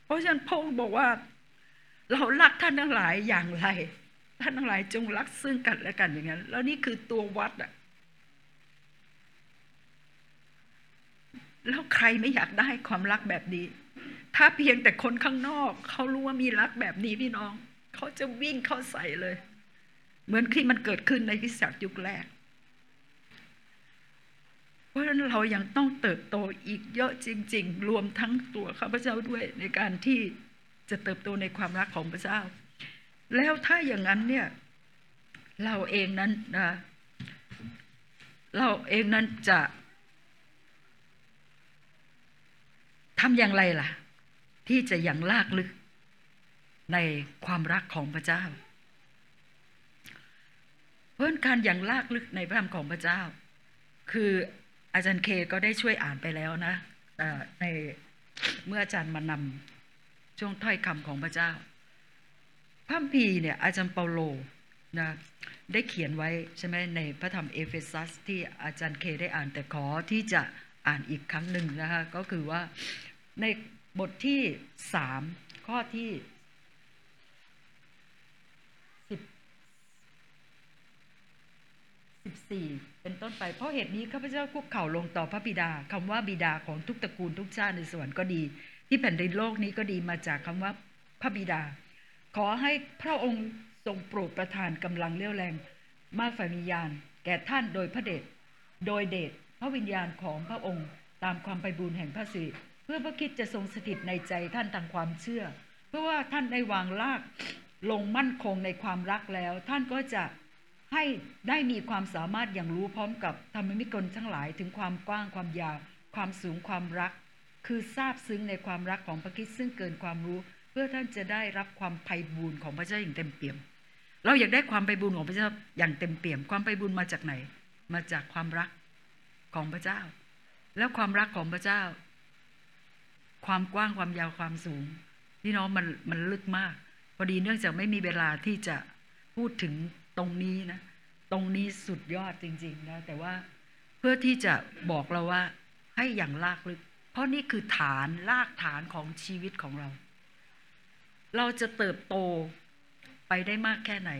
เพราะฉะนั้นพงบอกว่า เรารักท่านทั้งหลายอย่างไร ท่านทั้งหลายจงรักซึ่งกันและกันอย่างนั้น แล้วนี่คือตัววัดอะแล้วใครไม่อยากได้ความรักแบบนี้ ถ้าเพียงแต่คนข้างนอกเขารู้ว่ามีรักแบบนี้พี่น้อง เขาจะวิ่งเข้าใส่เลย เหมือนที่มันเกิดขึ้นในพิสักยุคแรก เพราะฉะนั้นเรายังต้องเติบโตอีกเยอะจริง ๆ รวมทั้งตัวข้าพเจ้าด้วยในการที่จะเติบโตในความรักของพระเจ้า แล้วถ้าอย่างนั้นเนี่ยเราเองนั้นนะเราเองนั้นจะทำอย่างไรล่ะ ที่จะยังลากลึกในความรักของพระเจ้า เพราะการอย่างลากลึกในพระธรรมของพระเจ้า คือ อาจารย์เคก็ได้ช่วยอ่านไปแล้วนะในเมื่ออาจารย์มานำช่วงถ้อยคำของพระเจ้าพระพีเนี่ยอาจารย์เปาโลนะได้เขียนไว้ใช่ไหมในพระธรรมเอเฟซัสที่อาจารย์เคได้อ่านแต่ขอที่จะอ่านอีกครั้งหนึ่งนะคะก็คือว่าในบทที่สามข้อที่สิบสิบสี่ เป็นต้นไป เพราะเหตุนี้ข้าพเจ้าคุกเข่าลงต่อพระบิดาคำว่าบิดาของทุกตระกูลทุกชาติในสวรรค์ก็ดี ที่แผ่นดินโลกนี้ก็ดีมาจากคำว่าพระบิดา ขอให้พระองค์ทรงโปรดประทานกำลังเลี้ยวแรง มากฝ่ายวิญญาณ แก่ท่านโดยพระเดชโดยเดชพระวิญญาณของพระองค์ตามความไปบูรณ์แห่งพระสิริเพื่อพระคิดจะทรงสถิตในใจท่านทางความเชื่อ เพราะว่าท่านได้วางรากลงมั่นคงในความรักแล้ว ท่านก็จะ ให้ได้มีความสามารถอย่างรู้พร้อมกับธรรมมิกลทั้งหลายถึงความกว้างความยาว ความสูงความรัก คือทราบซึ้งในความรักของพระคิดซึ่งเกินความรู้ เพื่อท่านจะได้รับความไพ่บูรณ์ของพระเจ้าอย่างเต็มเปี่ยม เราอยากได้ความไพ่บูรณ์ของพระเจ้าอย่างเต็มเปี่ยม ความไพ่บูรณ์มาจากไหน มาจากความรักของพระเจ้า แล้วความรักของพระเจ้า ความกว้างความยาวความสูงพี่น้องมันมันลึกมาก พอดีเนื่องจากไม่มีเวลาที่จะพูดถึง ตรงนี้นะ ตรงนี้สุดยอดจริงๆนะแต่ว่าเพื่อที่จะบอกเราว่าให้อย่างลากลึก เพราะนี่คือฐานลากฐานของชีวิตของเรา เราจะเติบโตไปได้มากแค่ไหน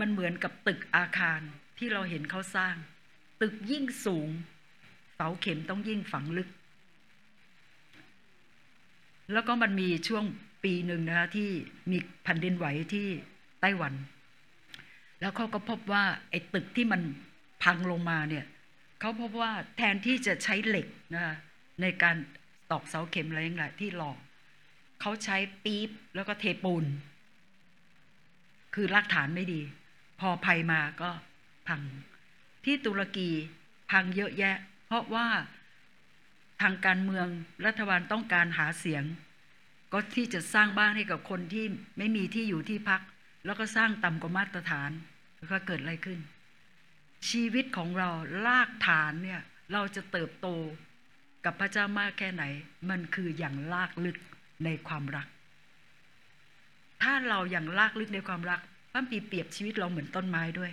มันเหมือนกับตึกอาคารที่เราเห็นเขาสร้าง ตึกยิ่งสูง เสาเข็มต้องยิ่งฝังลึก แล้วก็มันมีช่วงปีหนึ่งนะคะที่มีแผ่นดินไหวที่ไต้หวัน แล้วเขาก็พบว่าไอ้ตึกที่มันพังลงมาเนี่ยเขาพบว่าแทนที่จะใช้เหล็กนะคะในการตอกเสาเข็มอะไรอย่างไรที่หล่อเขาใช้ปี๊บแล้วก็เทปูน คือรากฐานไม่ดี พอภัยมาก็พัง ที่ตุรกีพังเยอะแยะ เพราะว่าทางการเมืองรัฐบาลต้องการหาเสียง ก็ที่จะสร้างบ้านให้กับคนที่ไม่มีที่อยู่ที่พัก แล้วก็สร้างต่ำกว่ามาตรฐานแล้วก็เกิดอะไรขึ้น ชีวิตของเราลากฐานเนี่ยเราจะเติบโตกับพระเจ้ามากแค่ไหน มันคืออย่างลากลึกในความรัก ถ้าเราอย่างลากลึกในความรักพระปีเปรียบชีวิตเราเหมือนต้นไม้ด้วย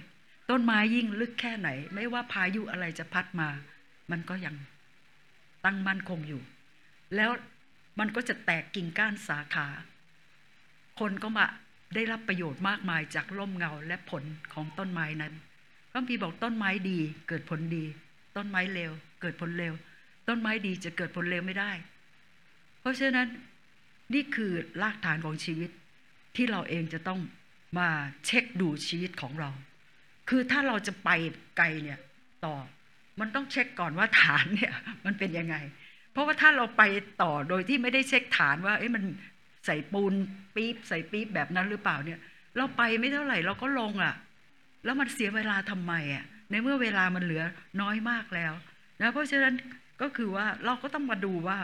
ต้นไม้ยิ่งลึกแค่ไหน ไม่ว่าพายุอะไรจะพัดมา มันก็ยังตั้งมั่นคงอยู่ แล้วมันก็จะแตกกิ่งก้านสาขา คนก็มา ได้รับประโยชน์มากมายจากร่มเงาและผลของต้นไม้นั้นพระพีบอกต้นไม้ดีเกิดผลดี ต้นไม้เลวเกิดผลเลวต้นไม้ดีจะเกิดผลเลวไม่ได้ เพราะฉะนั้นนี่คือรากฐานของชีวิตที่เราเองจะต้องมาเช็คดูชีวิตของเรา คือถ้าเราจะไปไกลเนี่ยต่อ มันต้องเช็คก่อนว่าฐานเนี่ยมันเป็นยังไง เพราะว่าถ้าเราไปต่อโดยที่ไม่ได้เช็คฐานว่าเอ๊ะมัน ใส่ปูนปี๊บใส่ปี๊บแบบนั้นหรือเปล่าเนี่ย เราไปไม่เท่าไหร่เราก็ลงอะ แล้วมันเสียเวลาทำไมอะ ในเมื่อเวลามันเหลือน้อยมากแล้วนะเพราะฉะนั้นก็คือว่าเราก็ต้องมาดูว่า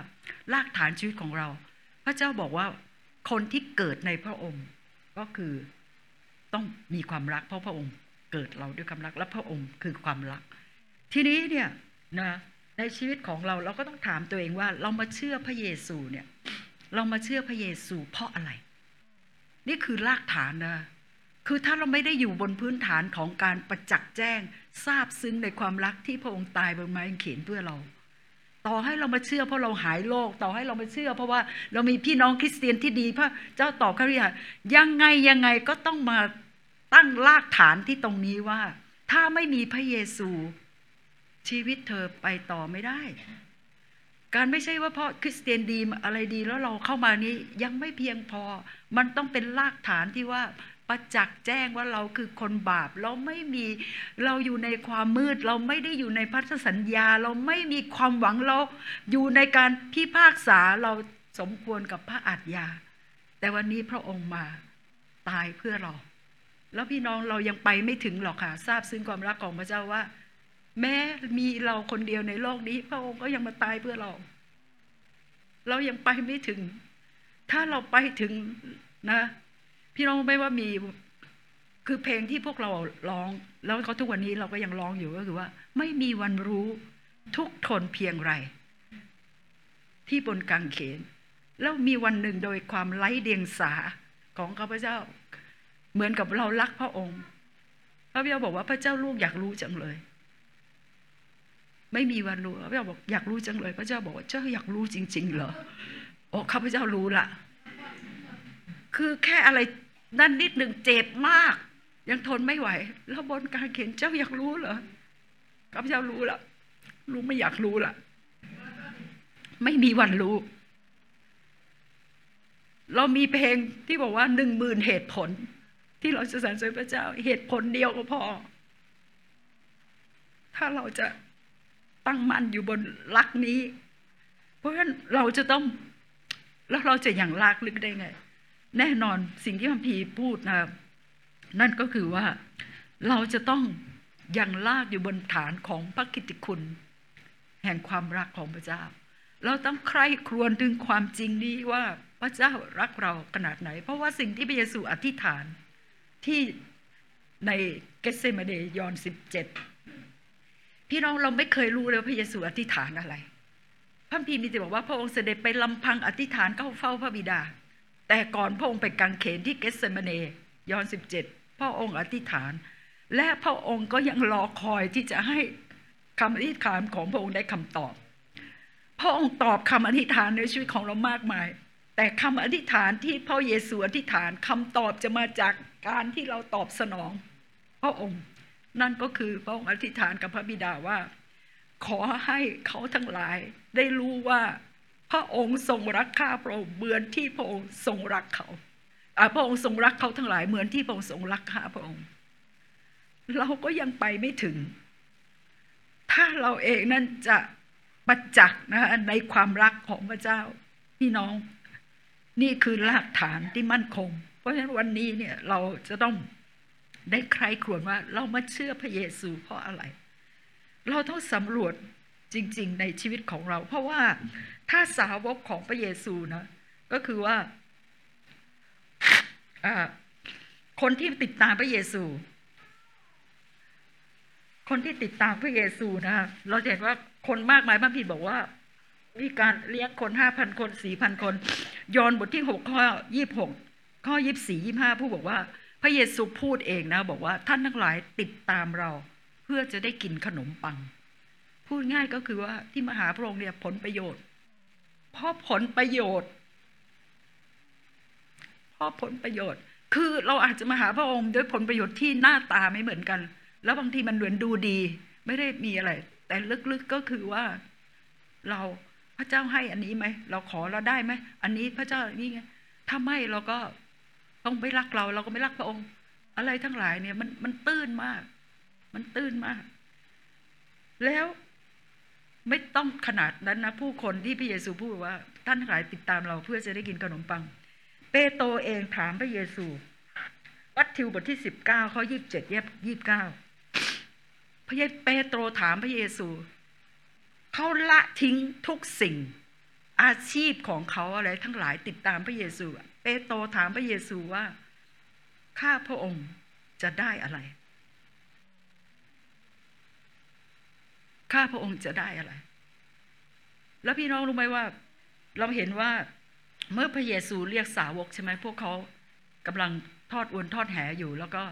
รากฐานชีวิตของเรา พระเจ้าบอกว่าคนที่เกิดในพระองค์ ก็คือต้องมีความรัก เพราะพระองค์เกิดเราด้วยความรักและพระองค์คือความรัก ทีนี้เนี่ยนะในชีวิตของเราเราก็ต้องถามตัวเองว่า เรามาเชื่อพระเยซูเนี่ย เรามาเชื่อพระเยซูเพราะอะไร นี่คือรากฐานนะคือถ้าเราไม่ได้อยู่บนพื้นฐานของการประจักษ์แจ้งทราบซึ้งในความรักที่พระองค์ตายบนไม้กางเขนเพื่อเรา ต่อให้เรามาเชื่อเพราะเราหายโรคต่อให้เรามาเชื่อ เพราะว่าเรามีพี่น้องคริสเตียนที่ดีพระเจ้าตอบคริยายังไงยังไงก็ต้องมาตั้งรากฐานที่ตรงนี้ว่า ถ้าไม่มีพระเยซู ชีวิตเธอไปต่อไม่ได้ การไม่ใช่ว่าเพราะคริสเตียนดีอะไรดีแล้วเราเข้ามานี้ยังไม่เพียงพอ มันต้องเป็นรากฐานที่ว่าประจักษ์แจ้งว่าเราคือคนบาป เราไม่มีเราอยู่ในความมืด เราไม่ได้อยู่ในพันธสัญญา เราไม่มีความหวังเราอยู่ในการพิพากษาเราสมควรกับพระอัฏยา แต่วันนี้พระองค์มาตายเพื่อเรา แล้วพี่น้องเรายังไปไม่ถึงหรอกค่ะ ทราบซึ้งความรักของพระเจ้าว่า แม้มีเราคนเดียวในโลกนี้ พระองค์ก็ยังมาตายเพื่อเรา เรายังไปไม่ถึง ถ้าเราไปถึงนะ พี่น้องไม่ว่ามีคือเพลงที่พวกเราร้อง แล้วเขาทุกวันนี้เราก็ยังร้องอยู่ก็คือว่า ไม่มีวันรู้ทุกทนเพียงไร ที่บนกางเขน แล้วมีวันหนึ่งโดยความไร้เดียงสาของข้าพเจ้า เหมือนกับเรารักพระองค์ พระเจ้าบอกว่าพระเจ้าลูกอยากรู้จังเลย ไม่มีวันรู้พระเจ้าบอกอยากรู้จังเลยพระเจ้าบอกว่าเจ้าอยากรู้จริง ๆ เหรอโอ้ข้าพเจ้ารู้ละคือแค่อะไรนั่นนิดหนึ่งเจ็บมาก ยังทนไม่ไหว แล้วบนการเขียนเจ้าอยากรู้เหรอข้าพเจ้ารู้ละรู้ไม่อยากรู้ละไม่มีวันรู้ เรามีเพลงที่บอกว่าหนึ่งหมื่นเหตุผล ที่เราจะสรรเสริญพระเจ้า เหตุผลเดียวก็พอ ถ้าเราจะ ตั้งมั่นอยู่บนรักนี้ เพราะฉะนั้นเราจะต้องแล้วเราจะอย่างลากลึกได้ไง แน่นอนสิ่งที่พัมพีพูดนะนั่นก็คือว่าเราจะต้องยังลากอยู่บนฐานของพระกิตติคุณ แห่งความรักของพระเจ้า เราต้องใคร่ครวญถึงความจริงนี้ว่าพระเจ้ารักเราขนาดไหน เพราะว่าสิ่งที่พระเยซูอธิษฐานที่ในเกสเซมาเดยอนสิบเจ็ด พี่น้องเราไม่เคยรู้เลยพระเยซูอธิษฐานอะไร พระพีมีแต่บอกว่าพระองค์เสด็จไปลำพังอธิษฐานเข้าเฝ้าพระบิดา แต่ก่อนพระองค์ไปกังเขนที่เกสเซมาเนยอนสิบเจ็ดพระองค์อธิษฐาน และพระองค์ก็ยังรอคอยที่จะให้คำอธิษฐานของพระองค์ได้คำตอบ พระองค์ตอบคำอธิษฐานในชีวิตของเรามากมาย แต่คำอธิษฐานที่พระเยซูอธิษฐานคำตอบจะมาจากการที่เราตอบสนอง พระองค์ นั่นก็คือพระองค์อธิษฐานกับพระบิดาว่า ขอให้เขาทั้งหลายได้รู้ว่าพระองค์ทรงรักข้าพระองค์เหมือนที่พระองค์ทรงรักเขาพระองค์ทรงรักเขาทั้งหลายเหมือนที่พระองค์ทรงรักข้าพระองค์ เราก็ยังไปไม่ถึง ถ้าเราเองนั้นจะประจักษ์นะในความรักของพระเจ้าพี่น้อง นี่คือรากฐานที่มั่นคง เพราะฉะนั้นวันนี้เนี่ยเราจะต้อง ได้ใครควรว่าเรามาเชื่อพระเยซูเพราะอะไร เราต้องสำรวจจริง ๆ ในชีวิตของเรา เพราะว่าถ้าสาวกของพระเยซูนะก็คือว่าคนที่ติดตามพระเยซู คนที่ติดตามพระเยซูนะเราเห็นว่าคนมากมายพระพีบอกว่า มีการเลี้ยงคนห้าพันคนสี่พันคน ยอนบทที่หกข้อยี่บหกข้อยี่สี่ยี่ห้าผู้บอกว่า พระเยซูพูดเองนะบอกว่าท่านทั้งหลายติดตามเรา เพื่อจะได้กินขนมปัง พูดง่ายก็คือว่าที่มหาพระองค์เนี่ยผลประโยชน์ เพราะผลประโยชน์ เพราะผลประโยชน์ คือเราอาจจะมาหาพระองค์ด้วยผลประโยชน์ที่หน้าตาไม่เหมือนกัน แล้วบางทีมันเหมือนดูดี ไม่ได้มีอะไร แต่ลึกๆก็คือว่าเราพระเจ้าให้อันนี้ไหมเราขอเราได้ไหมอันนี้พระเจ้านี่ไงถ้าไม่เราก็ ต้องไม่รักเราเราก็ไม่รักพระองค์ อะไรทั้งหลายเนี่ย มันมันตื้นมาก มันตื้นมาก แล้วไม่ต้องขนาดนั้นนะผู้คนที่พระเยซูพูดว่า ท่านทั้งหลายติดตามเราเพื่อจะได้กินขนมปัง เปโตรเองถามพระเยซูวัตถิวบทที่สิบเก้าข้อยี่ิบเจ็ดยี่ยี่บเก้าพระเยเปโตรถามพระเยซูเขาละทิ้งทุกสิ่งอาชีพของเขาอะไรทั้งหลายติดตามพระเยซู เปโตรถามพระเยซูว่า ข้าพระองค์จะได้อะไร ข้าพระองค์จะได้อะไร แล้วพี่น้องรู้ไหมว่า เราเห็นว่าเมื่อพระเยซูเรียกสาวกใช่ไหมพวกเขากำลังทอดอวนทอดแหอยู่ แล้วก็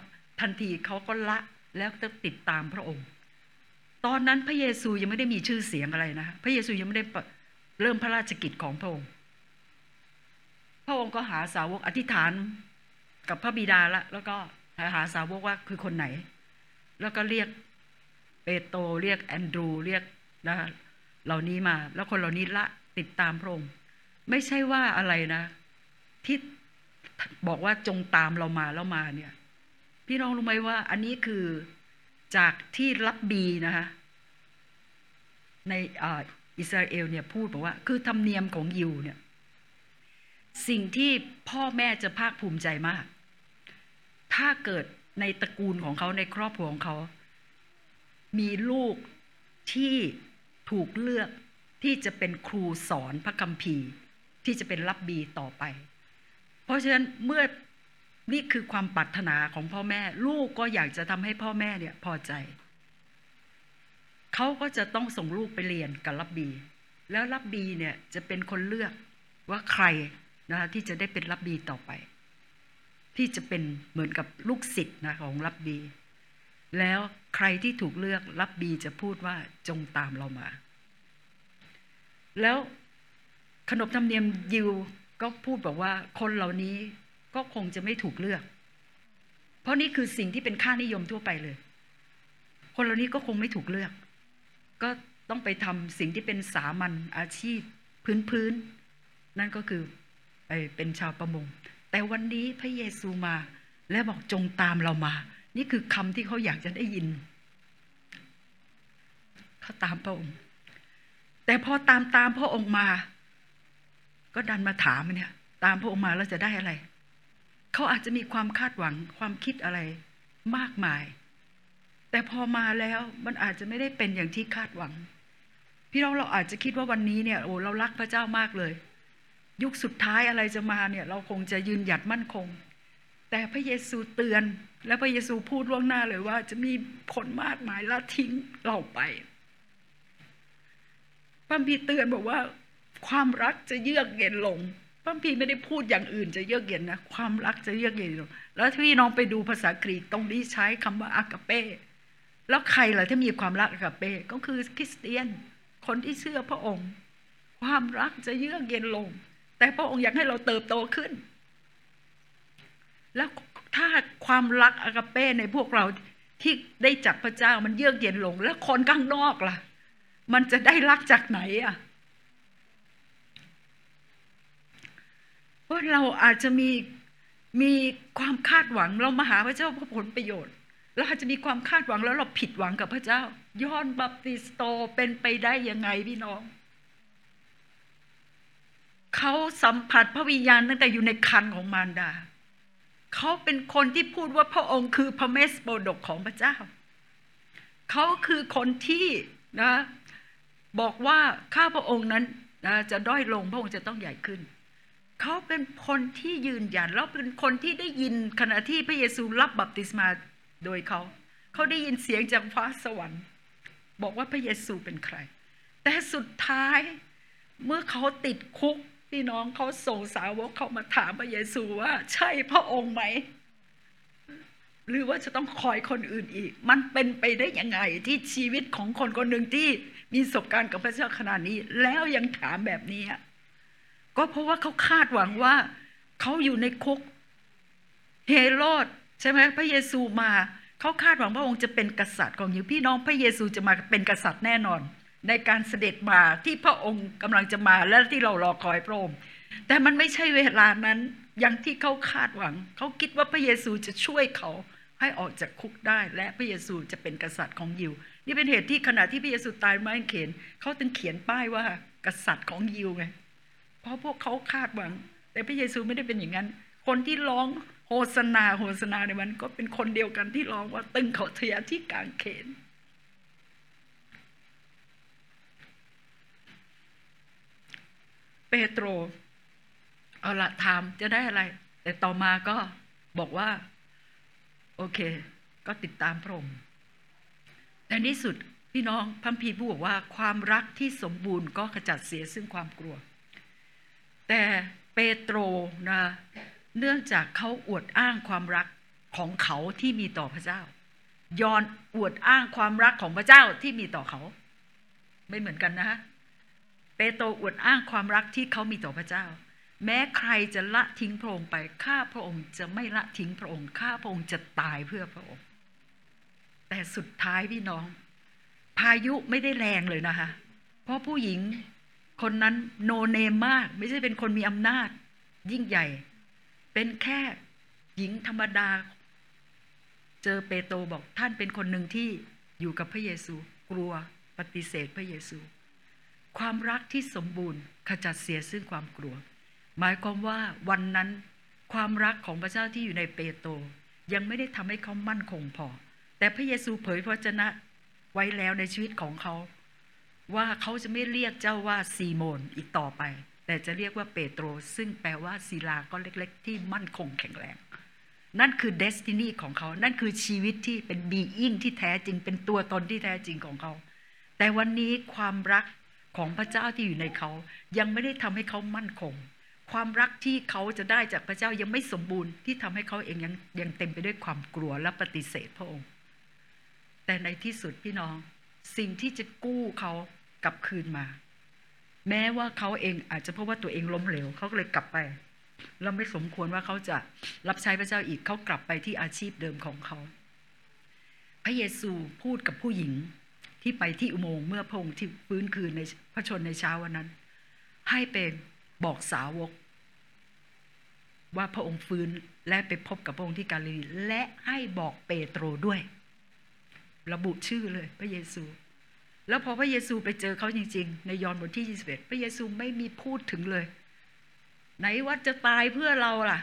ทันทีเขาก็ละแล้วก็ติดตามพระองค์ ตอนนั้นพระเยซูยังไม่ได้มีชื่อเสียงอะไรนะพระเยซูยังไม่ได้เริ่มพระราชกิจของพระองค์ ระองค์ก็หาสาวกอธิษฐานกับพระบิดาละแล้วก็หาสาวกว่าคือคนไหน แล้วก็เรียกเปโตรเรียกแอนดรูเรียกนะเหล่านี้มา แล้วคนเหล่านี้ละติดตามพระองค์ไม่ใช่ว่าอะไรนะ ที่บอกว่าจงตามเรามาแล้วมาเนี่ย พี่น้องรู้ไหมว่า อันนี้คือจากที่รับบีนะคะในอิสราเอลเนี่ยพูดบอกว่า คือธรรมเนียมของยิวเนี่ย สิ่งที่พ่อแม่จะภาคภูมิใจมาก ถ้าเกิดในตระกูลของเขาในครอบครัวของเขา มีลูกที่ถูกเลือกที่จะเป็นครูสอนพระคัมภีร์ ที่จะเป็นรับบีต่อไป เพราะฉะนั้นเมื่อนี่คือความปรารถนาของพ่อแม่ ลูกก็อยากจะทำให้พ่อแม่เนี่ยพอใจ เขาก็จะต้องส่งลูกไปเรียนกับรับบี แล้วรับบีเนี่ยจะเป็นคนเลือกว่าใคร นะคะที่จะได้เป็นรับบีต่อไป ที่จะเป็นเหมือนกับลูกศิษย์นะของรับบี แล้วใครที่ถูกเลือกรับบีจะพูดว่าจงตามเรามา แล้วขนบธรรมเนียมยิวก็พูดบอกว่าคนเหล่านี้ก็คงจะไม่ถูกเลือก เพราะนี่คือสิ่งที่เป็นค่านิยมทั่วไปเลย คนเหล่านี้ก็คงไม่ถูกเลือก ก็ต้องไปทำสิ่งที่เป็นสามัญอาชีพพื้นพื้นนั่นก็คือ เป็นชาวประมง แต่วันนี้พระเยซูมา และบอกจงตามเรามา นี่คือคำที่เขาอยากจะได้ยิน เขาตามพระองค์ แต่พอตามตามพระองค์มา ก็ดันมาถามเนี่ย ตามพระองค์มาแล้วจะได้อะไร เขาอาจจะมีความคาดหวังความคิดอะไรมากมาย แต่พอมาแล้วมันอาจจะไม่ได้เป็นอย่างที่คาดหวัง พี่น้องเราอาจจะคิดว่าวันนี้เนี่ยโอ้เรารักพระเจ้ามากเลย ยุคสุดท้ายอะไรจะมาเนี่ยเราคงจะยืนหยัดมั่นคง แต่พระเยซูเตือน และพระเยซูพูดล่วงหน้าเลยว่า จะมีคนมากมายละทิ้งเราไปพระพีเตือนบอกว่าความรักจะเยือกเย็นลงพระพีไม่ได้พูดอย่างอื่นจะเยือกเย็นนะความรักจะเยือกเย็นลง แล้วที่น้องไปดูภาษากรีกตรงนี้ใช้คำว่าอากาเป้แล้วใครล่ะที่มีความรักอากาเป้ก็คือคริสเตียน คนที่เชื่อพระองค์ ความรักจะเยือกเย็นลง แต่พระองค์อยากให้เราเติบโตขึ้น แล้วถ้าความรักอากาเป้ในพวกเราที่ได้จากพระเจ้ามันเยือกเย็นลง แล้วคนข้างนอกล่ะ มันจะได้รักจากไหนอะว่าเราอาจจะมีมีความคาดหวังเรามาหาพระเจ้าเพื่อผลประโยชน์เราอาจจะมีความคาดหวังแล้วเราผิดหวังกับพระเจ้า ย้อนบัพติสโตเป็นไปได้ยังไงพี่น้อง เขาสัมผัสพระวิญญาณตั้งแต่อยู่ในคันของมารดา เขาเป็นคนที่พูดว่าพระองค์คือพระเมสโปดกของพระเจ้า เขาคือคนที่นะบอกว่าข้าพระองค์นั้นนะจะด้อยลงพระองค์จะต้องใหญ่ขึ้น เขาเป็นคนที่ยืนยันแล้วเป็นคนที่ได้ยินขณะที่พระเยซูรับบัพติศมาโดยเขา เขาได้ยินเสียงจากฟ้าสวรรค์ บอกว่าพระเยซูเป็นใคร แต่สุดท้ายเมื่อเขาติดคุก พี่น้องเขาส่งสาวกเขามาถามพระเยซูว่า ใช่พระองค์ไหม หรือว่าจะต้องคอยคนอื่นอีก มันเป็นไปได้ยังไงที่ชีวิตของคนคนหนึ่งที่มีประสบการณ์กับพระเจ้าขนาดนี้ แล้วยังถามแบบนี้ ก็เพราะว่าเขาคาดหวังว่า เขาอยู่ในคุกเฮโรดใช่ไหมพระเยซูมา เขาคาดหวังพระองค์จะเป็นกษัตริย์ของอยิวพี่น้องพระเยซูจะมาเป็นกษัตริย์แน่นอน ในการเสด็จมาที่พระองค์กำลังจะมาและที่เรารอคอยพระองค์แต่มันไม่ใช่เวลานั้นอย่างที่เขาคาดหวัง เขาคิดว่าพระเยซูจะช่วยเขาให้ออกจากคุกได้ และพระเยซูจะเป็นกษัตริย์ของยิว นี่เป็นเหตุที่ขณะที่พระเยซูตายไม้เขนเขาถึงเขียนป้ายว่ากษัตริย์ของยิวไงเพราะพวกเขาคาดหวัง แต่พระเยซูไม่ได้เป็นอย่างนั้น คนที่ร้องโฮสนาโฮสนาในมันก็เป็นคนเดียวกันที่ร้องว่าตึงเขาเทียที่กางเขน เปโตร เอาละถามจะได้อะไร แต่ต่อมาก็บอกว่า โอเค ก็ติดตามพระองค์แต่ที่สุดพี่น้องพัมพีพูดบอกว่าความรักที่สมบูรณ์ก็ขจัดเสียซึ่งความกลัว แต่เปโตรนะเนื่องจากเขาอวดอ้างความรักของเขาที่มีต่อพระเจ้ายอนอวดอ้างความรักของพระเจ้าที่มีต่อเขา ไม่เหมือนกันนะฮะ เปโตรอวดอ้างความรักที่เขามีต่อพระเจ้า แม้ใครจะละทิ้งพระองค์ไปข้าพระองค์จะไม่ละทิ้งพระองค์ข้าพระองค์จะตายเพื่อพระองค์ แต่สุดท้ายพี่น้อง พายุไม่ได้แรงเลยนะคะ เพราะผู้หญิงคนนั้นโนเนมมาก ไม่ใช่เป็นคนมีอำนาจ ยิ่งใหญ่ เป็นแค่หญิงธรรมดา เจอเปโตรบอกท่านเป็นคนหนึ่งที่อยู่กับพระเยซู กลัวปฏิเสธพระเยซู ความรักที่สมบูรณ์ขจัดเสียซึ่งความกลัว หมายความว่าวันนั้นความรักของพระเจ้าที่อยู่ในเปโตรยังไม่ได้ทำให้เขามั่นคงพอ แต่พระเยซูเผยพระชนะไว้แล้วในชีวิตของเขา ว่าเขาจะไม่เรียกเจ้าว่าซีโมนอีกต่อไป แต่จะเรียกว่าเปโตร ซึ่งแปลว่าศิลาก็เล็ก ๆ ที่มั่นคงแข็งแรง นั่นคือเดสตินีของเขา นั่นคือชีวิตที่เป็นบีอิงที่แท้จริง เป็นตัวตนที่แท้จริงของเขา แต่วันนี้ความรัก ของพระเจ้าที่อยู่ในเขา ยังไม่ได้ทำให้เขามั่นคง ความรักที่เขาจะได้จากพระเจ้ายังไม่สมบูรณ์ที่ทำให้เขาเองยังยังเต็มไปด้วยความกลัวและปฏิเสธพระองค์ แต่ในที่สุดพี่น้องสิ่งที่จะกู้เขากลับคืนมา แม้ว่าเขาเองอาจจะเพราะว่าตัวเองล้มเหลวเขาก็เลยกลับไปเราไม่สมควรว่าเขาจะรับใช้พระเจ้าอีกเขากลับไปที่อาชีพเดิมของเขา พระเยซูพูดกับผู้หญิง ที่ไปที่อุโมงค์เมื่อพระองค์ที่ฟื้นคืนในพระชนในเช้าวันนั้น ให้เป็นบอกสาวก ว่าพระองค์ฟื้นและไปพบกับพระองค์ที่กาลิลีและให้บอกเปโตรด้วย ระบุชื่อเลยพระเยซู แล้วพอพระเยซูไปเจอเขาจริง ๆ ในยอห์นบทที่ 21 พระเยซูไม่มีพูดถึงเลย ไหนว่าจะตายเพื่อเราล่ะ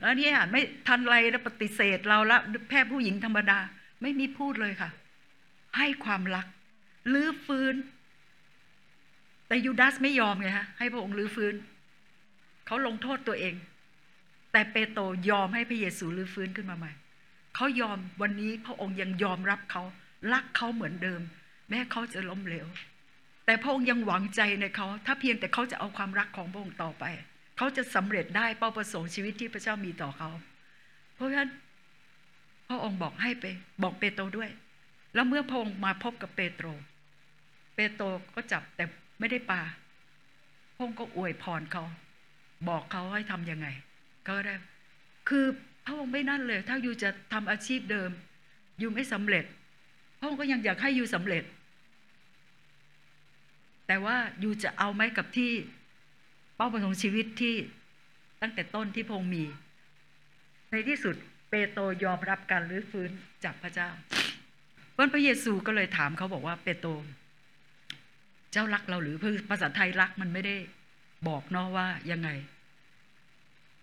แล้วเนี่ยไม่ทันไรแล้วปฏิเสธเราละแค่ผู้หญิงธรรมดาไม่มีพูดเลยค่ะ ให้ความรักลื้อฟื้น แต่ยูดาสไม่ยอมไงฮะให้พระองค์ลื้อฟื้น เขาลงโทษตัวเอง แต่เปโตรยอมให้พระเยซูลื้อฟื้นขึ้นมาใหม่เขายอมวันนี้พระองค์ยังยอมรับเขารักเขาเหมือนเดิม แม้เขาจะล้มเหลว แต่พระองค์ยังหวังใจในเขา ถ้าเพียงแต่เขาจะเอาความรักของพระองค์ต่อไป เขาจะสำเร็จได้เป้าประสงค์ชีวิตที่พระเจ้ามีต่อเขา เพราะฉะนั้นพระองค์บอกให้ไปบอกเปโตรด้วย แล้วเมื่อพระองค์มาพบกับเปโตร เปโตรก็จับแต่ไม่ได้ปลาพระองค์ก็อวยพรเขา บอกเขาให้ทำยังไง ก็ได้ คือพระองค์ไม่นั่นเลย ถ้าอยู่จะทำอาชีพเดิม อยู่ไม่สำเร็จ พระองค์ก็ยังอยากให้อยู่สำเร็จ แต่ว่าอยู่จะเอาไหมกับที่เป้าประสงค์ชีวิตที่ตั้งแต่ต้นที่พระองค์มี ในที่สุดเปโตรยอมรับการรื้อฟื้นจากพระเจ้า วันพระเยซูก็เลยถามเขาบอกว่าเปโตรเจ้ารักเราหรือภาษาไทยรักมันไม่ได้บอกเนาะว่ายังไง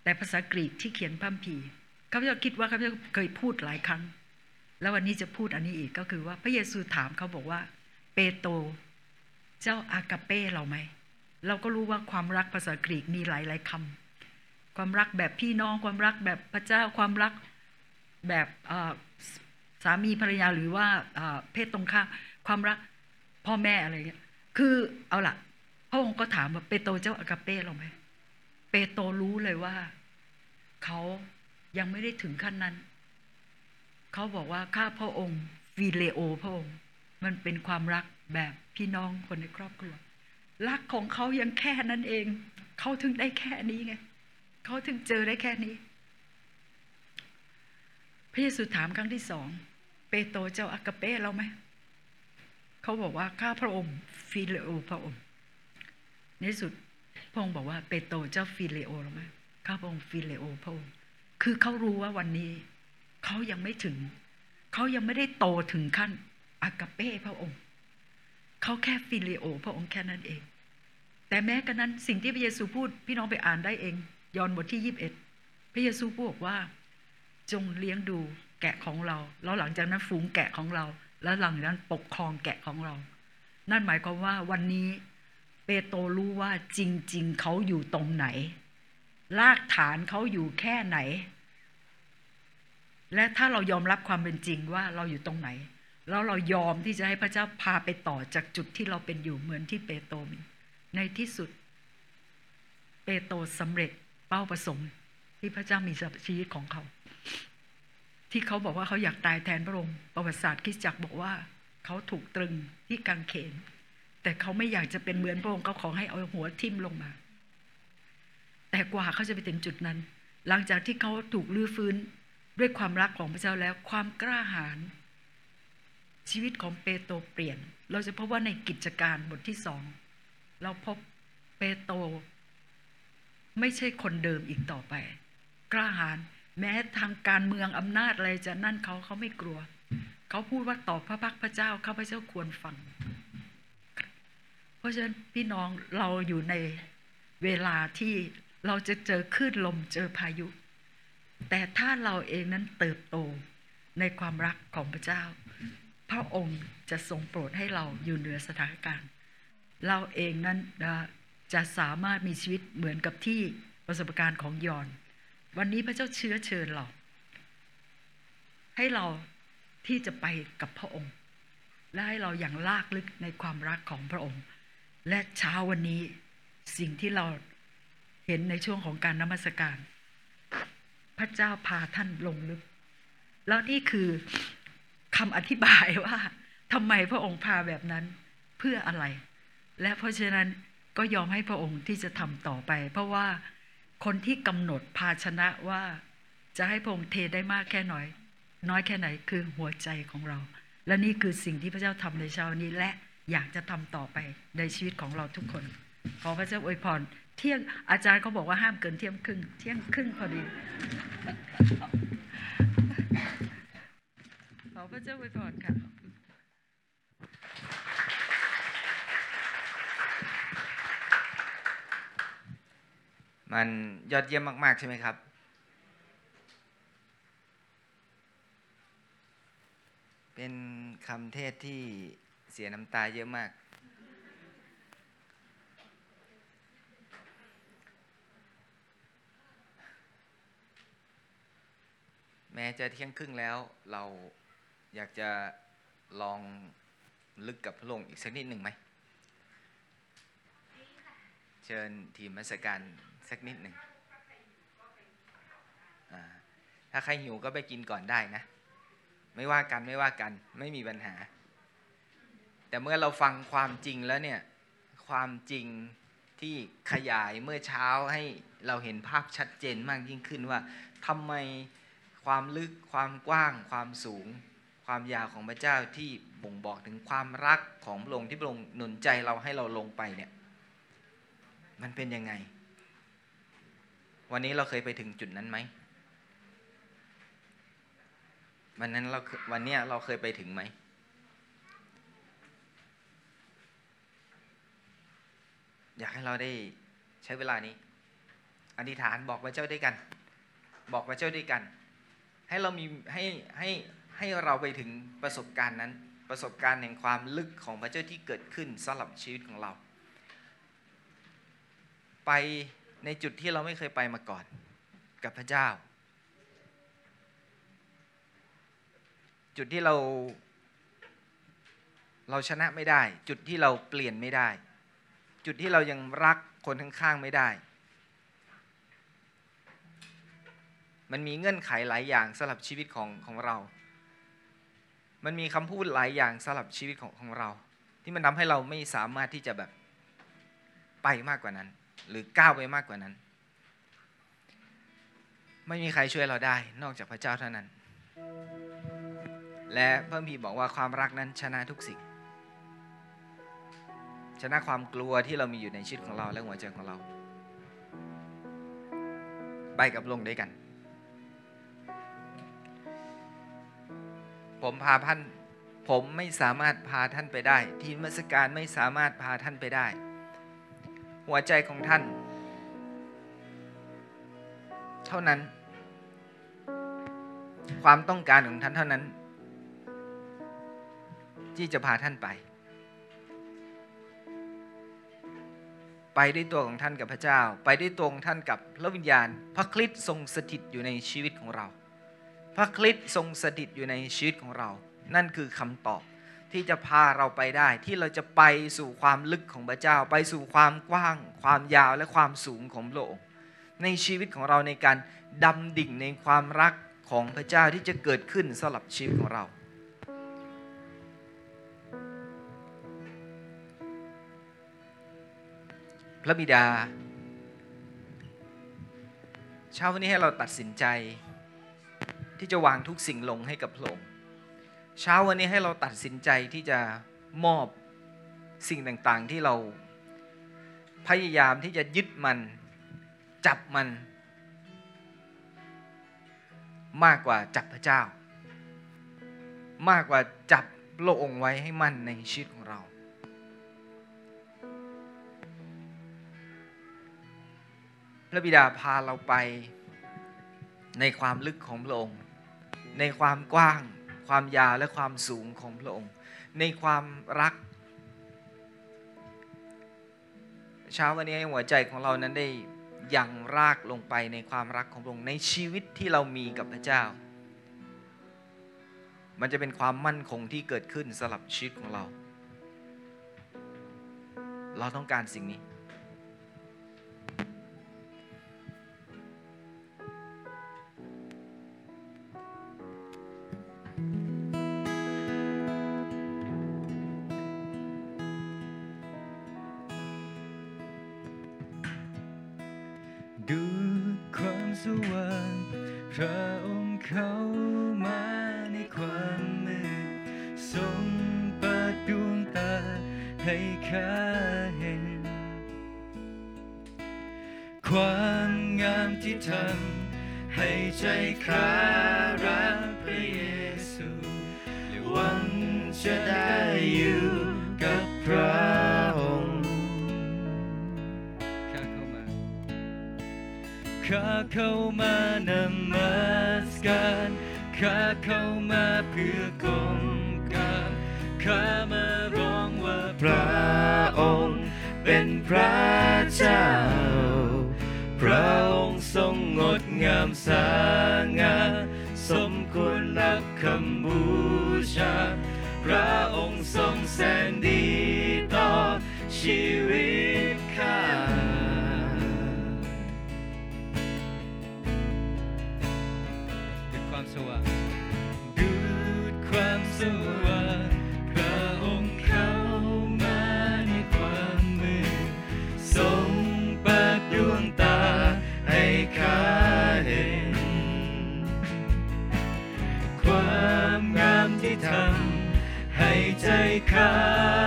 แต่ภาษากรีกที่เขียนพัมพีข้าพเจ้าคิดว่าข้าพเจ้าเคยพูดหลายครั้ง แล้ววันนี้จะพูดอันนี้อีกก็คือว่าพระเยซูถามเขาบอกว่า เปโตรเจ้าอากาเป้เราไหมเราก็รู้ว่าความรักภาษากรีกมีหลายหลายคำความรักแบบพี่น้องความรักแบบพระเจ้าความรักแบบ สามีภรรยาหรือว่าเพศตรงข้ามความรักพ่อแม่อะไรเงี้ยคือเอาล่ะพระองค์ก็ถามว่าเปโตรเจ้าอากาเป้เราไหมเปโตรรู้เลยว่าเขายังไม่ได้ถึงขั้นนั้น เขาบอกว่าข้าพระองค์ phileo พระองค์ มันเป็นความรักแบบพี่น้องคนในครอบครัว รักของเขายังแค่นั้นเอง เขาถึงได้แค่นี้ไงเขาถึงเจอได้แค่นี้ พระเยซูถามครั้งที่สอง เปโตรเจ้า agape เราไหมเขาบอกว่าข้าพระองค์ phileo พระองค์ ในที่สุดพระองค์บอกว่าเปโตรเจ้า phileo หรือไม่ข้าพระองค์ฟิเลโอพระองค์ คือเขารู้ว่าวันนี้เขายังไม่ถึง เขายังไม่ได้โตถึงขั้นอากาเป้พระองค์ เขาแค่ฟิเลโอพระองค์แค่นั้นเอง แต่แม้กระนั้นสิ่งที่พระเยซูพูดพี่น้องไปอ่านได้เอง ยอห์นบทที่ยี่สิบเอ็ดพระเยซูพูดว่าจงเลี้ยงดู แกะของเรา แล้วหลังจากนั้นฝูงแกะของเรา แล้วหลังจากนั้นปกครองแกะของเรา นั่นหมายความว่าวันนี้เปโตรรู้ว่าจริง ๆเขาอยู่ตรงไหนรากฐานเขาอยู่แค่ไหน และถ้าเรายอมรับความเป็นจริงว่าเราอยู่ตรงไหน แล้วเรายอมที่จะให้พระเจ้าพาไปต่อจากจุดที่เราเป็นอยู่เหมือนที่เปโตรมี ในที่สุด เปโตรสำเร็จเป้าประสงค์ที่พระเจ้ามีสำหรับชีวิตของเขา ที่เขาบอกว่าเขาอยากตายแทนพระองค์ประวัติศาสตร์คริสตจักบอกว่า เขาถูกตรึงที่กางเขน แต่เขาไม่อยากจะเป็นเหมือนพระองค์เขาขอให้เอาหัวทิ่มลงมา แต่กว่าเขาจะไปถึงจุดนั้น หลังจากที่เขาถูกลื้อฟื้นด้วยความรักของพระเจ้าแล้วความกล้าหาญชีวิตของเปโตรเปลี่ยน เราจะพบว่าในกิจการบทที่สองเราพบเปโตรไม่ใช่คนเดิมอีกต่อไป กล้าหาญ แม้ทางการเมืองอำนาจอะไรจะนั่นเขาเขาไม่กลัว เขาพูดว่าต่อพระพักพระเจ้าข้าพระเจ้าควรฟัง เพราะฉะนั้นพี่น้องเราอยู่ในเวลาที่เราจะเจอคลื่นลมเจอพายุ แต่ถ้าเราเองนั้นเติบโตในความรักของพระเจ้า พระองค์จะทรงโปรดให้เราอยู่เหนือสถานการณ์ เราเองนั้นจะสามารถมีชีวิตเหมือนกับที่ประสบการณ์ของยอน วันนี้พระเจ้าเชื้อเชิญเรา ให้เราที่จะไปกับพระองค์ และให้เราอย่างลากลึกในความรักของพระองค์ และเช้าวันนี้สิ่งที่เราเห็นในช่วงของการนมัสการ พระเจ้าพาท่านลงลึก แล้วนี่คือคำอธิบายว่าทำไมพระองค์พาแบบนั้นเพื่ออะไร และเพราะฉะนั้นก็ยอมให้พระองค์ที่จะทำต่อไป เพราะว่า คนที่กำหนดภาชนะว่าจะให้พระองค์เทได้มากแค่น้อย น้อยแค่ไหนคือหัวใจของเรา และนี่คือสิ่งที่พระเจ้าทำในเช้านี้และอยากจะทำต่อไปในชีวิตของเราทุกคน ขอพระเจ้าอวยพรเที่ยงอาจารย์เขาบอกว่าห้ามเกินเที่ยงครึ่ง เที่ยงครึ่งพอดี ขอพระเจ้าอวยพรค่ะ มันยอดเยี่ยมมาก ๆ ใช่ไหมครับ เป็นคำเทศที่เสียน้ำตาเยอะมาก แม้จะเที่ยงครึ่งแล้วเราอยากจะลองลึกกับพระองค์อีกสักนิดหนึ่งไหม เชิญทีมมัสการ สักนิดหนึ่งถ้าใครหิวก็ไปกินก่อนได้นะ ไม่ว่ากันไม่ว่ากันไม่มีปัญหา แต่เมื่อเราฟังความจริงแล้วเนี่ย ความจริงที่ขยายเมื่อเช้าให้เราเห็นภาพชัดเจนมากยิ่งขึ้นว่าทำไมความลึกความกว้าง ความสูง ความยาวของพระเจ้าที่บ่งบอกถึงความรักของพระองค์ที่พระองค์หนุนใจเราให้เราลงไปเนี่ย มันเป็นยังไง วันนี้เราเคยไปถึงจุดนั้นไหมวันนั้นเราวันนี้เราเคยไปถึงไหมอยากให้เราได้ใช้เวลานี้ อธิษฐานบอกพระเจ้าด้วยกัน บอกพระเจ้าด้วยกัน ให้เรามีให้ให้ให้เราไปถึงประสบการณ์นั้น ประสบการณ์แห่งความลึกของพระเจ้าที่เกิดขึ้นสำหรับชีวิตของเรา ไป ในจุดที่เราไม่เคยไปมาก่อนกับพระเจ้า จุดที่เรา เราชนะไม่ได้ จุดที่เราเปลี่ยนไม่ได้ จุดที่เรายังรักคนข้างๆไม่ได้ มันมีเงื่อนไขหลายอย่างสำหรับชีวิตของของเรา มันมีคำพูดหลายอย่างสำหรับชีวิตของของเรา ที่มันทำให้เราไม่สามารถที่จะแบบไปมากกว่านั้น หรือก้าวไปมากกว่านั้น ไม่มีใครช่วยเราได้ นอกจากพระเจ้าเท่านั้น และพระพีบอกว่าความรักนั้นชนะทุกสิ่ง ชนะความกลัวที่เรามีอยู่ในชีวิตของเราและหัวใจของเรา ไปกับลงด้วยกัน ผมพาท่านผมไม่สามารถพาท่านไปได้ ทีมมัสการไม่สามารถพาท่านไปได้ หัวใจของท่าน เท่านั้น ความต้องการของท่านเท่านั้น ที่จะพาท่านไป ไปด้วยตัวของท่านกับพระเจ้า ไปด้วยตัวของท่านกับพระวิญญาณ พระคริสต์ทรงสถิตอยู่ในชีวิตของเรา พระคริสต์ทรงสถิตอยู่ในชีวิตของเรา นั่นคือคำตอบ ที่จะพาเราไปได้ ที่เราจะไปสู่ความลึกของพระเจ้า ไปสู่ความกว้าง ความยาวและความสูงของพระองค์ในชีวิตของเราในการดำดิ่งในความรักของพระเจ้าที่จะเกิดขึ้นสำหรับชีวิตของเรา พระบิดา เช้าวันนี้ให้เราตัดสินใจ ที่จะวางทุกสิ่งลงให้กับพระองค์ เช้าวันนี้ให้เราตัดสินใจที่จะมอบสิ่งต่างๆ ที่เราพยายามที่จะยึดมัน จับมัน มากกว่าจับพระเจ้า มากกว่าจับพระองค์ไว้ให้มั่นในชีวิตของเรา พระบิดาพาเราไปในความลึกของพระองค์ ในความกว้าง ความยาวและความสูงของพระองค์ ในความรัก เช้าวันนี้ห้หัวใจของเรานั้นได้ยังรากลงไปในความรักของพระองค์ในชีวิตที่เรามีกับพระเจ้า มันจะเป็นความมั่นคงที่เกิดขึ้นสำหรับชีวิตของเรา เราต้องการสิ่งนี้ ดูความสว่างพระองค์เข้ามาในความมืดทรงเปิดดวงตาให้ข้าเห็น ความงามที่ทำให้ใจข้ารักพระเยซูและหวังจะได้อยู่ ข้าเข้ามานมัสการข้าเข้ามาเพื่อกองกาข้ามาร้องว่าพระองค์เป็นพระเจ้า พระองค์ทรงงดงามสง่าสมควรรับคำบูชา พระองค์ทรงแสนดีต่อชีวิต ใ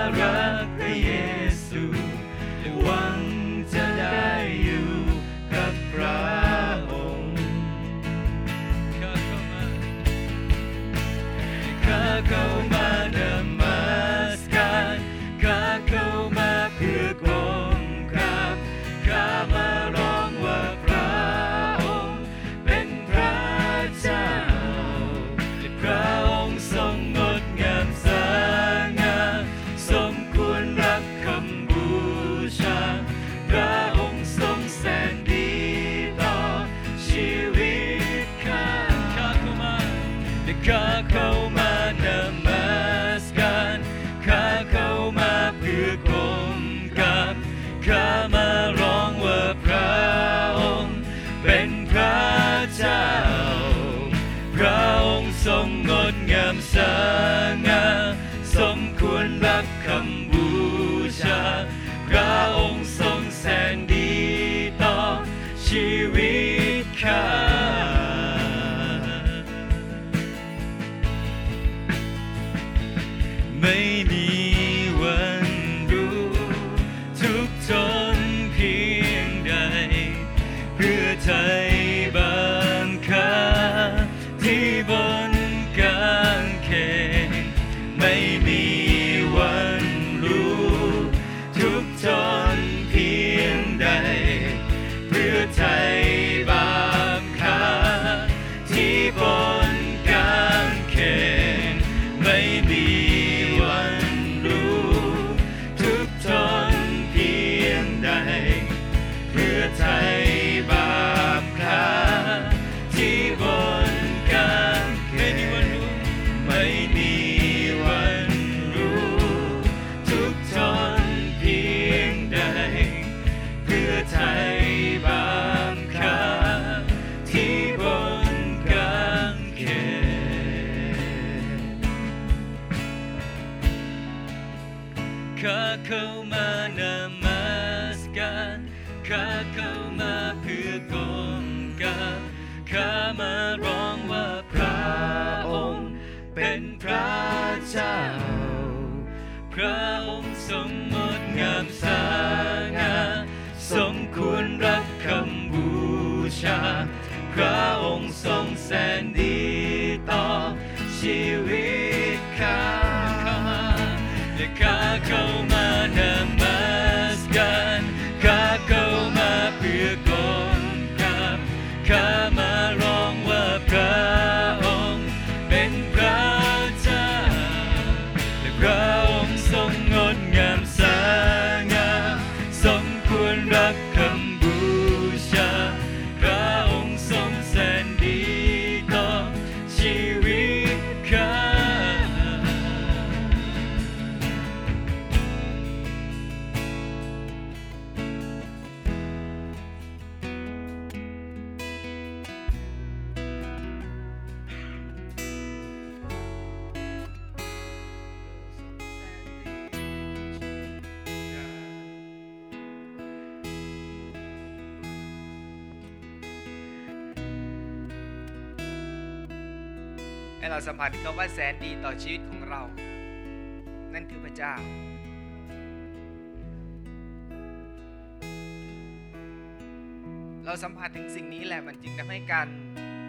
การ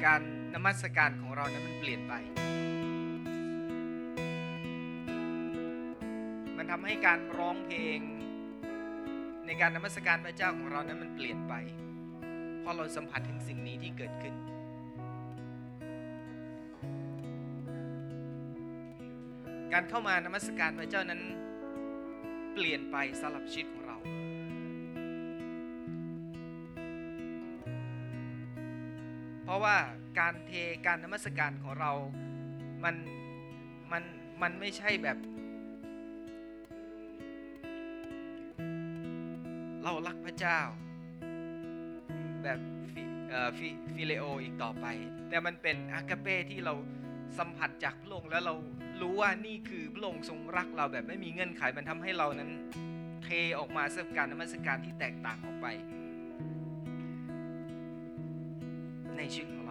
การนมัสการของเรานั้นมันเปลี่ยนไป มันทำให้การร้องเพลง ในการนมัสการพระเจ้าของเรานั้นมันเปลี่ยนไป เพราะเราสัมผัสถึงสิ่งนี้ที่เกิดขึ้นการเข้ามานมัสการพระเจ้านั้นเปลี่ยนไปสำหรับชีวิตของ ราเพราะว่าการเทการนมัสการของเรา มัน มัน มันไม่ใช่แบบ เรารักพระเจ้า แบบ phi เอ่อ phi phileo อีกต่อไป แต่มันเป็น agape ที่เราสัมผัสจากพระองค์แล้วเรารู้ว่านี่คือพระองค์ทรงรักเราแบบไม่มีเงื่อนไขมันทำให้เรานั้นเทออกมาสำหรับการนมัสการที่แตกต่างออกไป ใ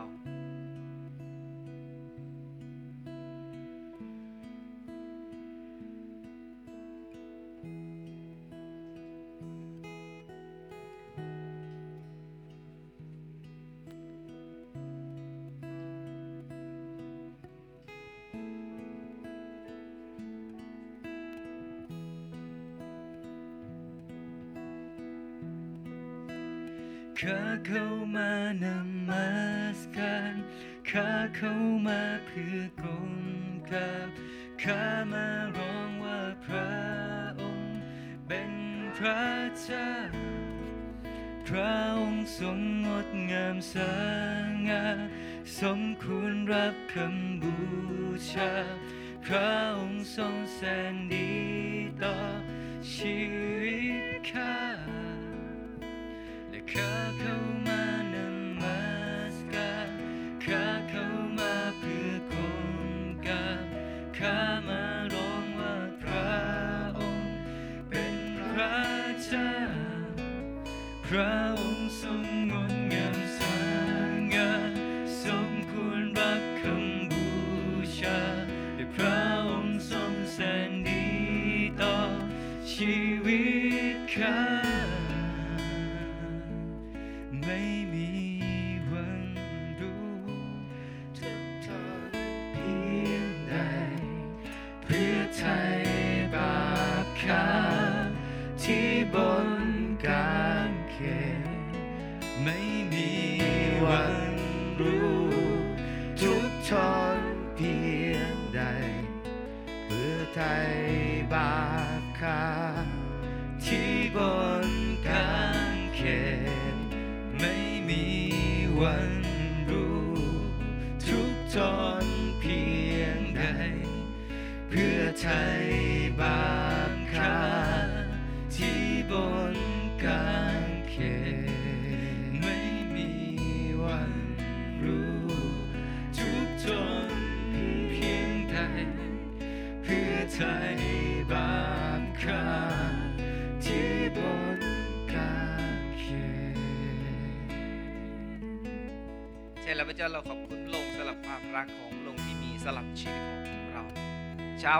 วั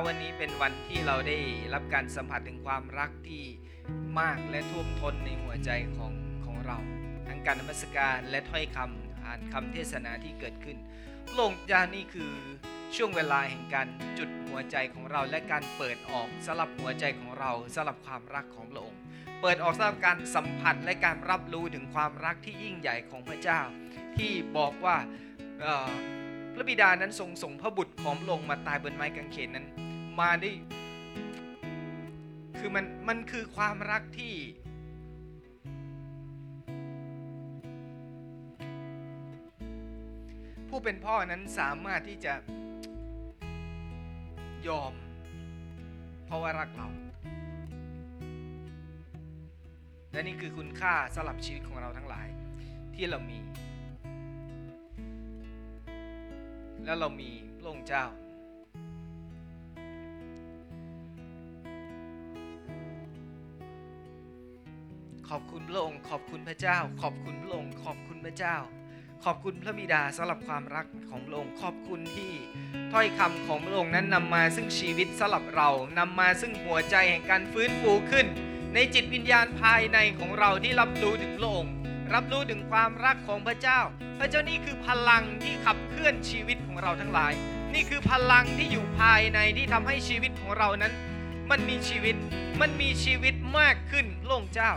วันนี้เป็นวันที่เราได้รับการสัมผัสถึงความรักที่มากและท่วมท้นในหัวใจของของเรา ทั้งการนมัสการและถ้อยคำอ่านคำเทศนาที่เกิดขึ้นพระองค์เจ้านี่คือช่วงเวลาแห่งการจุดหัวใจของเราและการเปิดออกสำหรับหัวใจของเราสำหรับความรักของพระองค์ เปิดออกสำหรับการสัมผัสและการรับรู้ถึงความรักที่ยิ่งใหญ่ของพระเจ้า ที่บอกว่าพระบิดานั้นทรงส่งพระบุตรของพระองค์มาตายบนไม้กางเขนนั้น มาได้ คือมันมันคือความรักที่ ผู้เป็นพ่อนั้นสามารถที่จะยอม เพราะว่ารักเรา และนี่คือคุณค่าสำหรับชีวิตของเราทั้งหลายที่เรามี แล้วเรามีพระองค์เจ้า ขอบคุณพระองค์ ขอบคุณพระเจ้า ขอบคุณพระองค์ขอบคุณพระเจ้า ขอบคุณพระบิดาสำหรับความรักของพระองค์ขอบคุณที่ถ้อยคำของพระองค์นั้นนำมาซึ่งชีวิตสำหรับเรานำมาซึ่งหัวใจแห่งการฟื้นฟูขึ้น ในจิตวิญญาณภายในของเราที่รับรู้ถึงพระองค์รับรู้ถึงความรักของพระเจ้า พระเจ้านี่คือพลังที่ขับเคลื่อนชีวิตของเราทั้งหลาย นี่คือพลังที่อยู่ภายในที่ทำให้ชีวิตของเรานั้น มันมีชีวิต มันมีชีวิตมากขึ้นพระองค์เจ้า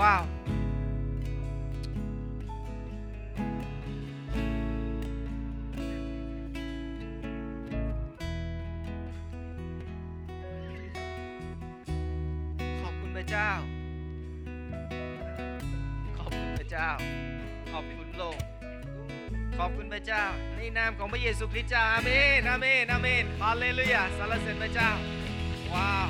ว้าว ขอบคุณพระเจ้า ขอบคุณพระเจ้า ขอบคุณโลก ขอบคุณพระเจ้า ในนามของพระเยซูคริสต์เจ้าอาเมนอาเมนอาเมนฮาเลลูยาสรรเสริญพระเจ้า ว้าว